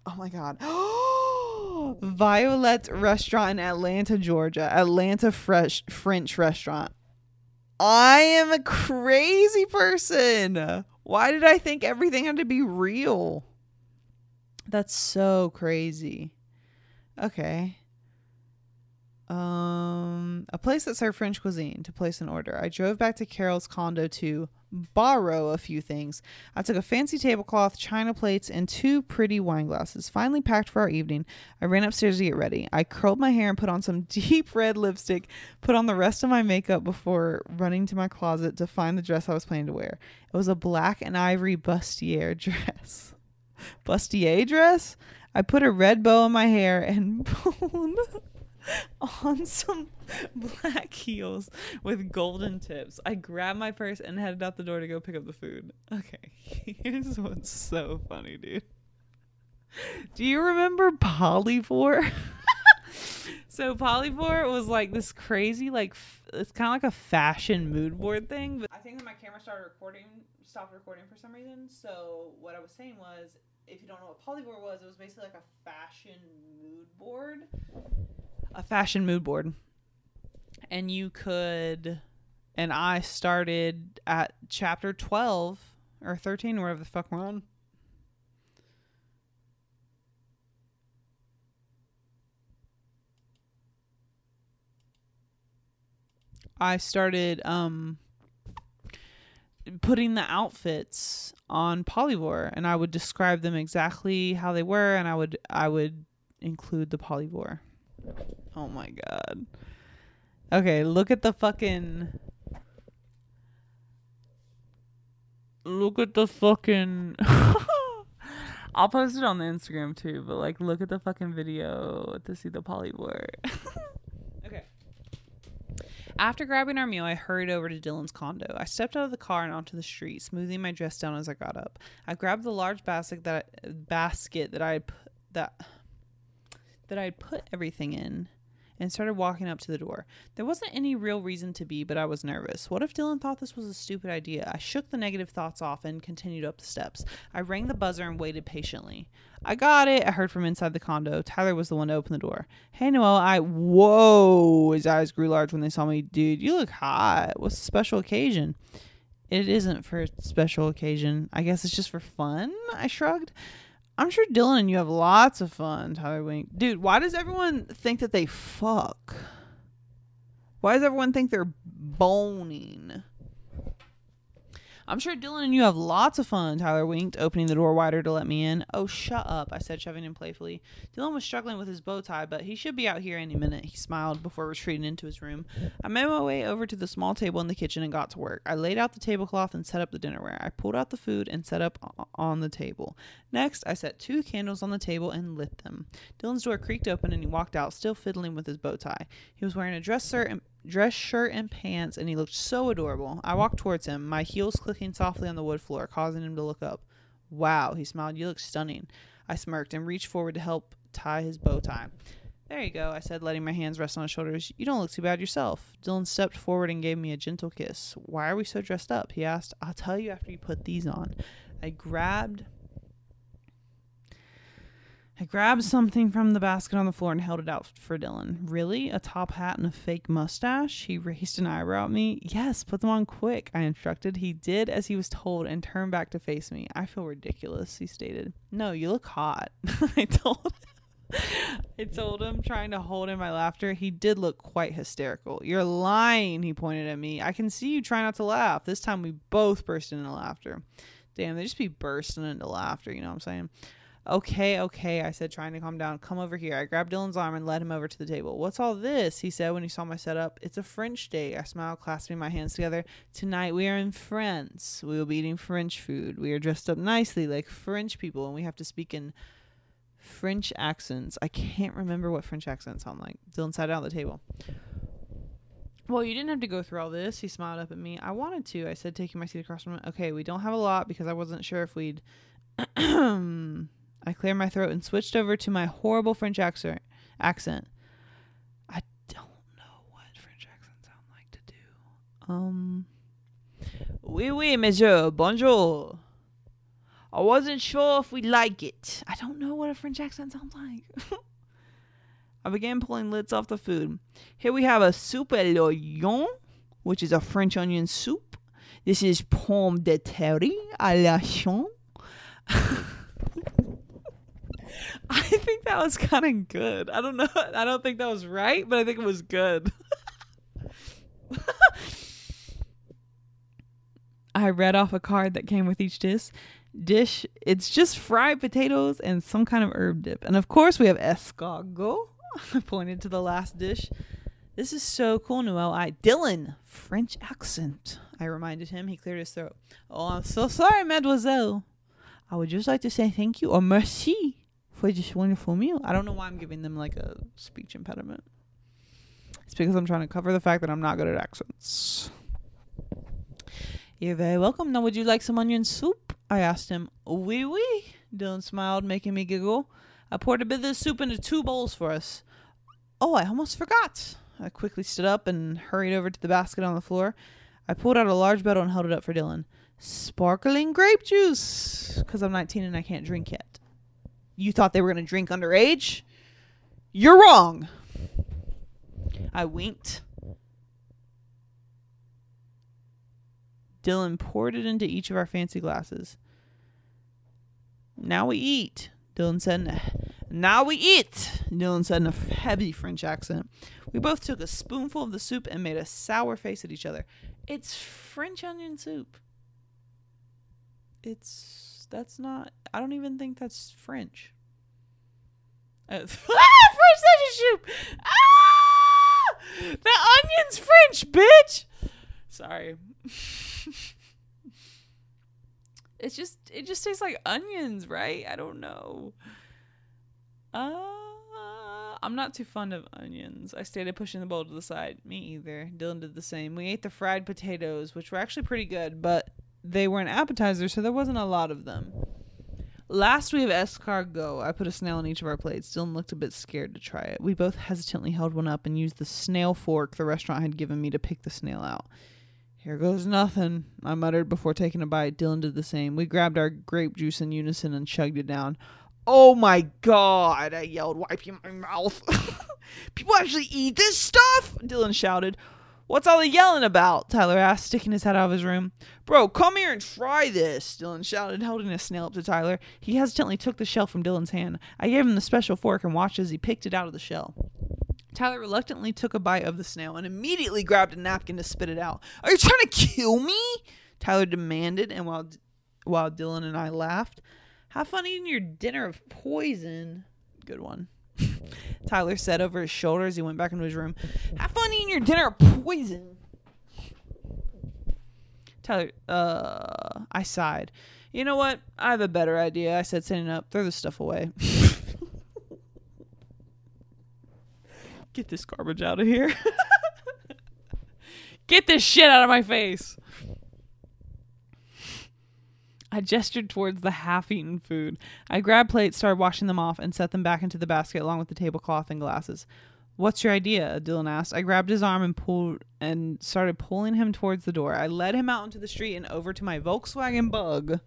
Oh my god. (gasps) Violet Restaurant in Atlanta, Georgia. Atlanta Fresh French restaurant. I am a crazy person. Why did I think everything had to be real? That's so crazy. Okay. Um, a place that served French cuisine to place an order. I drove back to Carol's condo to borrow a few things. I took a fancy tablecloth, china plates, and two pretty wine glasses. Finally packed for our evening, I ran upstairs to get ready. I curled my hair and put on some (laughs) deep red lipstick, put on the rest of my makeup before running to my closet to find the dress I was planning to wear. It was a black and ivory bustier (laughs) dress. Bustier dress? I put a red bow in my hair and (laughs) pulled on some black heels with golden tips. I grabbed my purse and headed out the door to go pick up the food. Okay, (laughs) here's what's so funny, dude. Do you remember Polyvore? (laughs) so Polyvore was like this crazy, like f- it's kind of like a fashion mood board thing. But I think that my camera started recording, stopped recording for some reason. So what I was saying was, if you don't know what Polyvore was, it was basically like a fashion mood board a fashion mood board. And you could and I started at chapter 12 or 13 or wherever the fuck we're on. I started um putting the outfits on Polyvore and I would describe them exactly how they were and I would I would include the Polyvore. Oh my god. Okay, look at the fucking. Look at the fucking. (laughs) I'll post it on the Instagram too, but like, look at the fucking video to see the Polyvore. (laughs) After grabbing our meal, I hurried over to Dylan's condo. I stepped out of the car and onto the street, smoothing my dress down as I got up. I grabbed the large basket that I, basket that I that that I had put everything in and started walking up to the door. There wasn't any real reason to be, but I was nervous. What if Dylan thought this was a stupid idea? I shook the negative thoughts off and continued up the steps. I rang the buzzer and waited patiently. I got it, I heard from inside the condo. Tyler was the one to open the door. Hey, Noel, I. Whoa! His eyes grew large when they saw me. Dude, you look hot. What's the special occasion? It isn't for a special occasion. I guess it's just for fun, I shrugged. I'm sure Dylan and you have lots of fun, Tyler Wink. Dude, why does everyone think that they fuck? Why does everyone think they're boning? I'm sure Dylan and you have lots of fun, Tyler winked, opening the door wider to let me in. Oh, shut up, I said, shoving him playfully. Dylan was struggling with his bow tie, but he should be out here any minute, he smiled before retreating into his room. I made my way over to the small table in the kitchen and got to work. I laid out the tablecloth and set up the dinnerware. I pulled out the food and set up on the table. Next, I set two candles on the table and lit them. Dylan's door creaked open and he walked out, still fiddling with his bow tie. He was wearing a dress shirt and dress shirt and pants, and he looked so adorable. I walked towards him, my heels clicking softly on the wood floor, causing him to look up. Wow, he smiled. You look stunning. I smirked and reached forward to help tie his bow tie. There you go, I said, letting my hands rest on his shoulders. You don't look too bad yourself. Dylan stepped forward and gave me a gentle kiss. Why are we so dressed up? He asked. I'll tell you after you put these on. I grabbed I grabbed something from the basket on the floor and held it out for Dylan. Really? A top hat and a fake mustache? He raised an eyebrow at me. Yes, put them on quick, I instructed. He did as he was told and turned back to face me. I feel ridiculous, he stated. No, you look hot. (laughs) I told him. I told him, trying to hold in my laughter. He did look quite hysterical. You're lying, he pointed at me. I can see you try not to laugh. This time we both burst into laughter. Damn, they just be bursting into laughter, you know what I'm saying? Okay, okay, I said, trying to calm down. Come over here. I grabbed Dylan's arm and led him over to the table. What's all this? He said when he saw my setup. It's a French day. I smiled, clasping my hands together. Tonight we are in France. We will be eating French food. We are dressed up nicely like French people, and we have to speak in French accents. I can't remember what French accents sound like. Dylan sat down at the table. Well, you didn't have to go through all this. He smiled up at me. I wanted to. I said, taking my seat across from him. Okay, we don't have a lot because I wasn't sure if we'd. (clears throat) (coughs) I cleared my throat and switched over to my horrible French accent. I don't know what French accents sound like to do. Um. Oui, oui, monsieur. Bonjour. I wasn't sure if we'd like it. I don't know what a French accent sounds like. (laughs) I began pulling lids off the food. Here we have a soupe à l'oignon, which is a French onion soup. This is pomme de terre à la chon. (laughs) (laughs) I think that was kind of good. I don't know. (laughs) I don't think that was right, but I think it was good. (laughs) I read off a card that came with each dish. Dish. It's just fried potatoes and some kind of herb dip, and of course we have escargot. I pointed to the last dish. This is so cool, Noel. I Dylan French accent. I reminded him. He cleared his throat. Oh, I'm so sorry, Mademoiselle. I would just like to say thank you or merci for this wonderful meal. I don't know why I'm giving them like a speech impediment. It's because I'm trying to cover the fact that I'm not good at accents. You're very welcome. Now, would you like some onion soup? I asked him. Oui, oui. Dylan smiled, making me giggle. I poured a bit of the soup into two bowls for us. Oh, I almost forgot. I quickly stood up and hurried over to the basket on the floor. I pulled out a large bottle and held it up for Dylan. Sparkling grape juice, because I'm 19 and I can't drink yet. You thought they were going to drink underage? You're wrong. I winked. Dylan poured it into each of our fancy glasses. Now we eat, Dylan said. Now we eat, Dylan said in a heavy French accent. We both took a spoonful of the soup and made a sour face at each other. It's French onion soup. It's that's not. I don't even think that's French. Uh, (laughs) French soup. Ah! The onion's French, bitch. Sorry. (laughs) it's just it just tastes like onions, right? I don't know. Uh I'm not too fond of onions. I started pushing the bowl to the side. Me either. Dylan did the same. We ate the fried potatoes, which were actually pretty good, but they were an appetizer, so there wasn't a lot of them. Last we have escargot. I put a snail on each of our plates. Dylan looked a bit scared to try it. We both hesitantly held one up and used the snail fork the restaurant had given me to pick the snail out. Here goes nothing, I muttered before taking a bite. Dylan did the same. We grabbed our grape juice in unison and chugged it down. Oh my god, I yelled, wiping my mouth. (laughs) People actually eat this stuff? Dylan shouted. What's all the yelling about? Tyler asked, sticking his head out of his room. Bro, come here and try this, Dylan shouted, holding a snail up to Tyler. He hesitantly took the shell from Dylan's hand. I gave him the special fork and watched as he picked it out of the shell. Tyler reluctantly took a bite of the snail and immediately grabbed a napkin to spit it out. Are you trying to kill me? Tyler demanded, and while while Dylan and I laughed, have fun eating your dinner of poison. Good one. Tyler said over his shoulder as he went back into his room. Have fun eating your dinner poison. Tyler, uh, I sighed. You know what? I have a better idea. I said, sitting up. Throw this stuff away. (laughs) Get this garbage out of here. (laughs) Get this shit out of my face. I gestured towards the half eaten food. I grabbed plates, started washing them off, and set them back into the basket along with the tablecloth and glasses. What's your idea? Dylan asked. I grabbed his arm and pulled and started pulling him towards the door. I led him out into the street and over to my Volkswagen bug.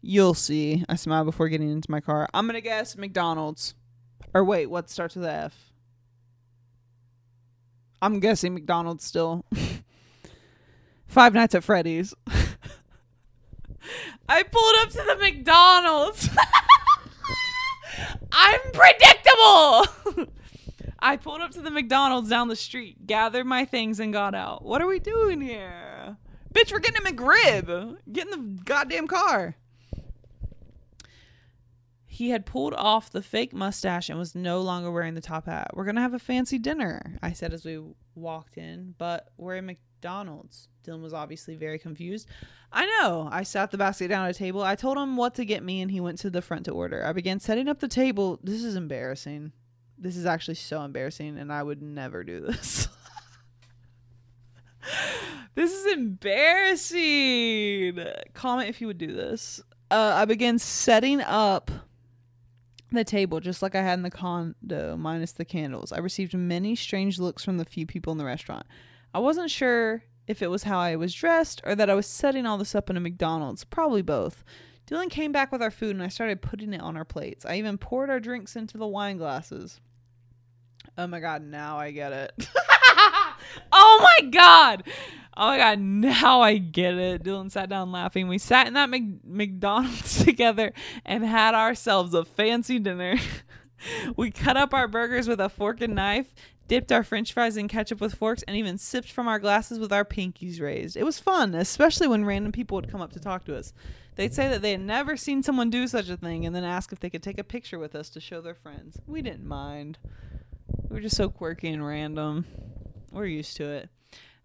You'll see. I smiled before getting into my car. I'm gonna guess McDonald's. Or wait, what starts with F? I'm guessing McDonald's still. (laughs) Five Nights at Freddy's. (laughs) (laughs) I pulled up to the McDonald's. (laughs) I'm predictable. (laughs) I pulled up to the McDonald's down the street, gathered my things, and got out. What are we doing here? Bitch, we're getting a McRib. Get in the goddamn car. He had pulled off the fake mustache and was no longer wearing the top hat. We're going to have a fancy dinner, I said as we walked in, but we're in McDonald's. Dylan was obviously very confused. I know. I sat the basket down at a table. I told him what to get me, and he went to the front to order. I began setting up the table. This is embarrassing. This is actually so embarrassing, and I would never do this. (laughs) this is embarrassing. Comment if you would do this. Uh, I began setting up the table just like I had in the condo, minus the candles. I received many strange looks from the few people in the restaurant. I wasn't sure if it was how I was dressed or that I was setting all this up in a McDonald's. Probably both. Dylan came back with our food and I started putting it on our plates. I even poured our drinks into the wine glasses. Oh my god, now I get it. (laughs) oh my god. Oh my god, now I get it. Dylan sat down laughing. We sat in that Mc- McDonald's (laughs) together and had ourselves a fancy dinner. (laughs) we cut up our burgers with a fork and knife, dipped our french fries in ketchup with forks, and even sipped from our glasses with our pinkies raised. It was fun, especially when random people would come up to talk to us. They'd say that they had never seen someone do such a thing and then ask if they could take a picture with us to show their friends. We didn't mind. We were just so quirky and random. We're used to it.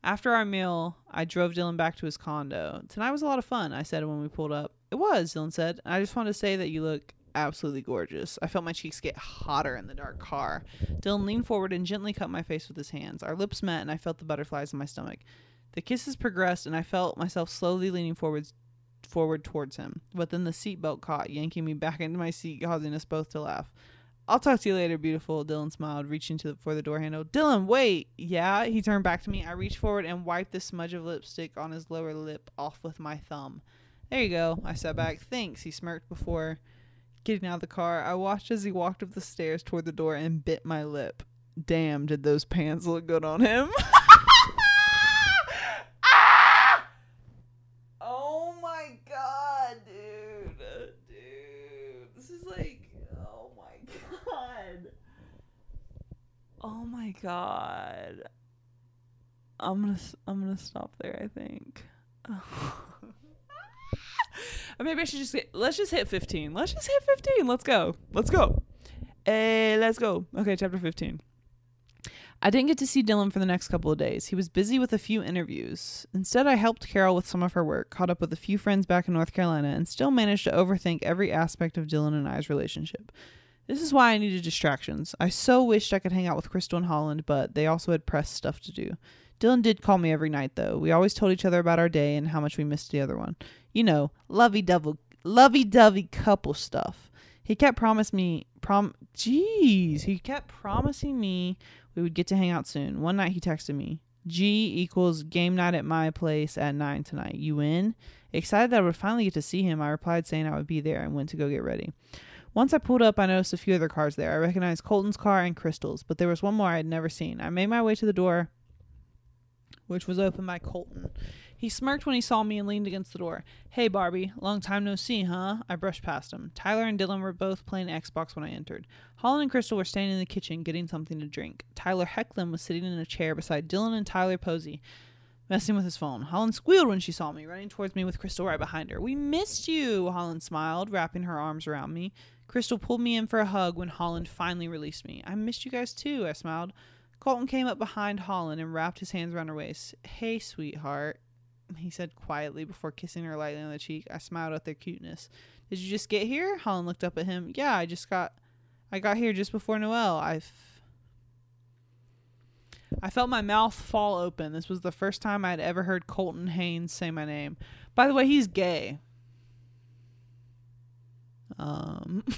After our meal, I drove Dylan back to his condo. Tonight was a lot of fun, I said when we pulled up. It was, Dylan said. I just wanted to say that you look absolutely gorgeous. I felt my cheeks get hotter in the dark car. Dylan leaned forward and gently cut my face with his hands. Our lips met, and I felt the butterflies in my stomach. The kisses progressed, and I felt myself slowly leaning forwards, forward towards him. But then the seatbelt caught, yanking me back into my seat, causing us both to laugh. I'll talk to you later, beautiful. Dylan smiled, reaching the, for the door handle. Dylan, wait. Yeah, he turned back to me. I reached forward and wiped the smudge of lipstick on his lower lip off with my thumb. There you go. I sat back. Thanks. He smirked before getting out of the car. I watched as he walked up the stairs toward the door and bit my lip. Damn, did those pants look good on him? (laughs) Oh my god, dude. Dude. This is like, oh my god. Oh my god. I'm gonna I'm gonna stop there. I think. (laughs) (laughs) maybe I should just get, let's just hit 15. Let's just hit 15. Let's go. Let's go. Hey, let's go. Okay, chapter 15. I didn't get to see Dylan for the next couple of days. He was busy with a few interviews. Instead, I helped Carol with some of her work, caught up with a few friends back in North Carolina, and still managed to overthink every aspect of Dylan and I's relationship. This is why I needed distractions. I so wished I could hang out with Crystal and Holland, but they also had press stuff to do. Dylan did call me every night, though. We always told each other about our day and how much we missed the other one. You know, lovey dovey, lovey dovey couple stuff. He kept promising me, prom, jeez, he kept promising me we would get to hang out soon. One night he texted me, G equals game night at my place at nine tonight. You in? Excited that I would finally get to see him, I replied saying I would be there and went to go get ready. Once I pulled up, I noticed a few other cars there. I recognized Colton's car and Crystal's, but there was one more I had never seen. I made my way to the door, which was opened by Colton. He smirked when he saw me and leaned against the door. Hey, Barbie, long time no see, huh? I brushed past him. Tyler and Dylan were both playing Xbox when I entered. Holland and Crystal were standing in the kitchen getting something to drink. Tyler Hoechlin was sitting in a chair beside Dylan and Tyler Posey, messing with his phone. Holland squealed when she saw me, running towards me with Crystal right behind her. We missed you, Holland smiled, wrapping her arms around me. Crystal pulled me in for a hug when Holland finally released me. I missed you guys too, I smiled. Colton came up behind Holland and wrapped his hands around her waist. Hey, sweetheart, he said quietly before kissing her lightly on the cheek. I smiled at their cuteness. Did you just get here? Holland looked up at him. Yeah, I just got I got here just before Noel. I f- I felt my mouth fall open. This was the first time I had ever heard Colton Haynes say my name. By the way, he's gay. Um (laughs)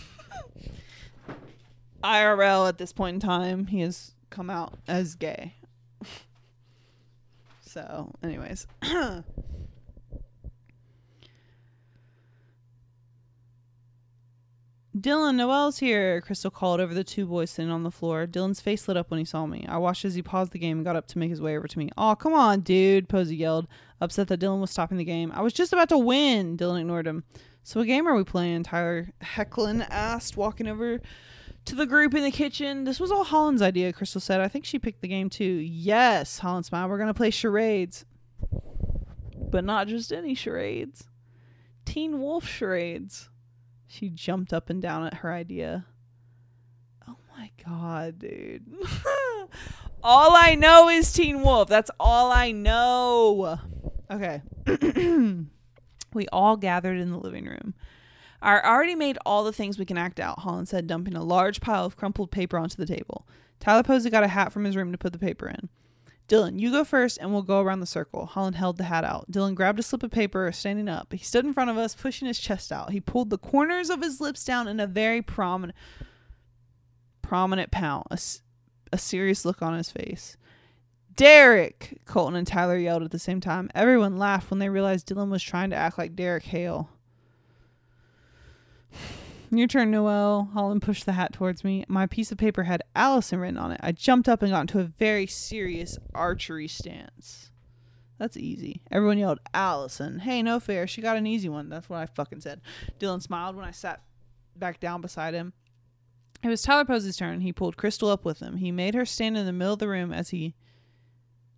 IRL at this point in time, he has come out as gay. So, anyways. (coughs) Dylan, Noel's here, Crystal called over the two boys sitting on the floor. Dylan's face lit up when he saw me. I watched as he paused the game and got up to make his way over to me. Oh, come on, dude, Posey yelled, upset that Dylan was stopping the game. I was just about to win. Dylan ignored him. So, what game are we playing? Tyler Hoechlin asked, walking over to the group in the kitchen. This was all Holland's idea, Crystal said. I think she picked the game too. Yes, Holland smiled. We're going to play charades. But not just any charades. Teen Wolf charades. She jumped up and down at her idea. Oh my god, dude. (laughs) all I know is Teen Wolf. That's all I know. Okay. (clears throat) we all gathered in the living room. I already made all the things we can act out, Holland said, dumping a large pile of crumpled paper onto the table. Tyler Posey got a hat from his room to put the paper in. Dylan, you go first and we'll go around the circle. Holland held the hat out. Dylan grabbed a slip of paper, standing up. He stood in front of us, pushing his chest out. He pulled the corners of his lips down in a very prominent prominent pout, a, a serious look on his face. Derek! Colton and Tyler yelled at the same time. Everyone laughed when they realized Dylan was trying to act like Derek Hale. Your turn, Noel. Holland pushed the hat towards me. My piece of paper had Allison written on it. I jumped up and got into a very serious archery stance. That's easy. Everyone yelled, Allison. Hey, no fair. She got an easy one. That's what I fucking said. Dylan smiled when I sat back down beside him. It was Tyler Posey's turn. He pulled Crystal up with him. He made her stand in the middle of the room as he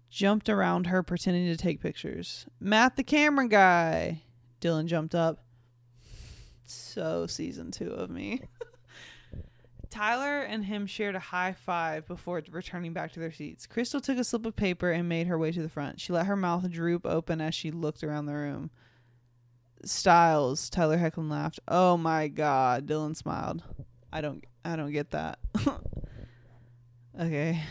jumped around her, pretending to take pictures. Matt, the camera guy. Dylan jumped up. So season two of me. (laughs) Tyler and him shared a high five before returning back to their seats. Crystal took a slip of paper and made her way to the front. She let her mouth droop open as she looked around the room. Stiles, Tyler Hoechlin laughed. Oh my god, Dylan smiled. I don't I don't get that. (laughs) okay.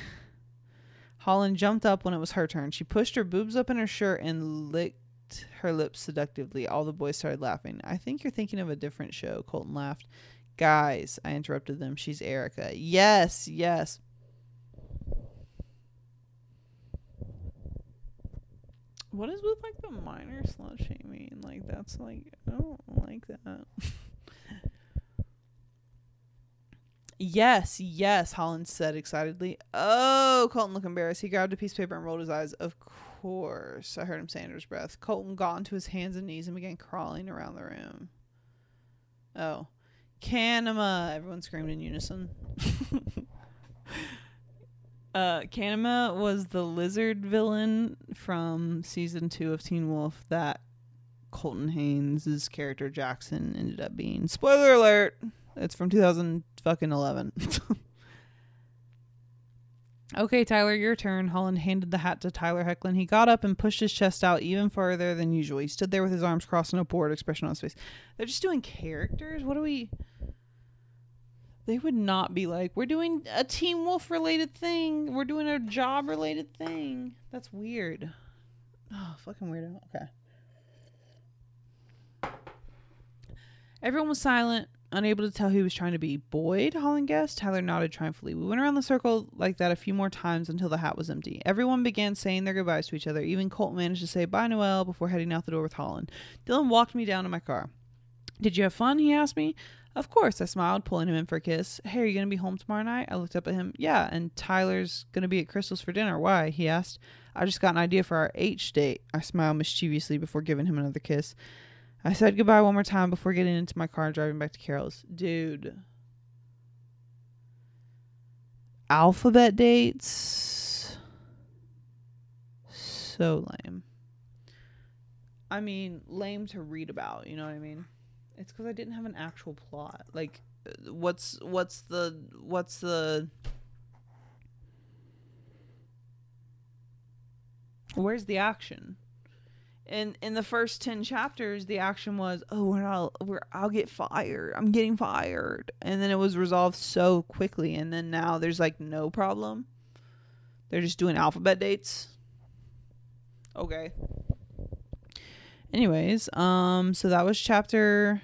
Holland jumped up when it was her turn. She pushed her boobs up in her shirt and her lips seductively. All the boys started laughing. I think you're thinking of a different show, Colton laughed. Guys, I interrupted them. She's Erica. Yes, yes. What is with like the minor slut shaming? Like that's like I don't like that. yes, yes, Holland said excitedly. Oh, Colton looked embarrassed. He grabbed a piece of paper and rolled his eyes. Of course, I heard him say under his breath. Colton got onto his hands and knees and began crawling around the room. Oh. Kanima. Everyone screamed in unison. (laughs) uh, Kanima was the lizard villain from season two of Teen Wolf that Colton Haynes' character Jackson ended up being. Spoiler alert! It's from 2011. (laughs) Okay, Tyler, your turn. Holland handed the hat to Tyler Hoechlin. He got up and pushed his chest out even farther than usual. He stood there with his arms crossed and a bored expression on his face. They're just doing characters? What are we. They would not be like, we're doing a Teen Wolf related thing. We're doing a job related thing. That's weird. Oh, fucking weirdo. Okay. Everyone was silent unable to tell who he was trying to be. Boyd, Holland guessed. Tyler nodded triumphantly. We went around the circle like that a few more times until the hat was empty. Everyone began saying their goodbyes to each other. Even Colt managed to say bye, Noel, before heading out the door with Holland. Dylan walked me down to my car. Did you have fun? He asked me. Of course, I smiled, pulling him in for a kiss. Hey, are you going to be home tomorrow night? I looked up at him. Yeah, and Tyler's going to be at Crystal's for dinner. Why? He asked. I just got an idea for our H date. I smiled mischievously before giving him another kiss. I said goodbye one more time before getting into my car and driving back to Carol's. Dude. Alphabet dates. So lame. I mean, lame to read about, you know what I mean? It's cuz I didn't have an actual plot. Like what's what's the what's the Where's the action? In in the first 10 chapters the action was oh we're not we're i'll get fired. I'm getting fired. And then it was resolved so quickly and then now there's like no problem. They're just doing alphabet dates. Okay. Anyways um so that was chapter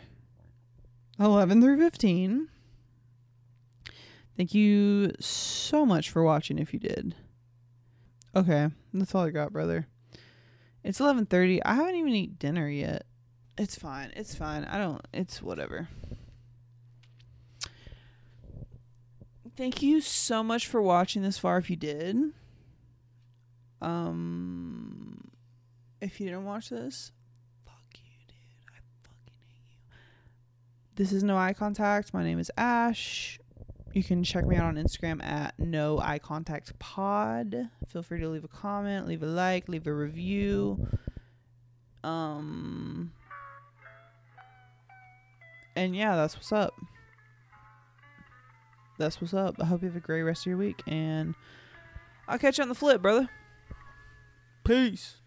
11 through 15 thank you so much for watching if you did. Okay that's all i got brother it's 11:30. I haven't even eaten dinner yet. It's fine. It's fine. I don't it's whatever. Thank you so much for watching this far if you did. Um if you didn't watch this, fuck you, dude. I fucking hate you. This is no eye contact. My name is Ash. You can check me out on Instagram at no eye contact pod. Feel free to leave a comment, leave a like, leave a review. Um and yeah, that's what's up. That's what's up. I hope you have a great rest of your week and I'll catch you on the flip, brother. Peace.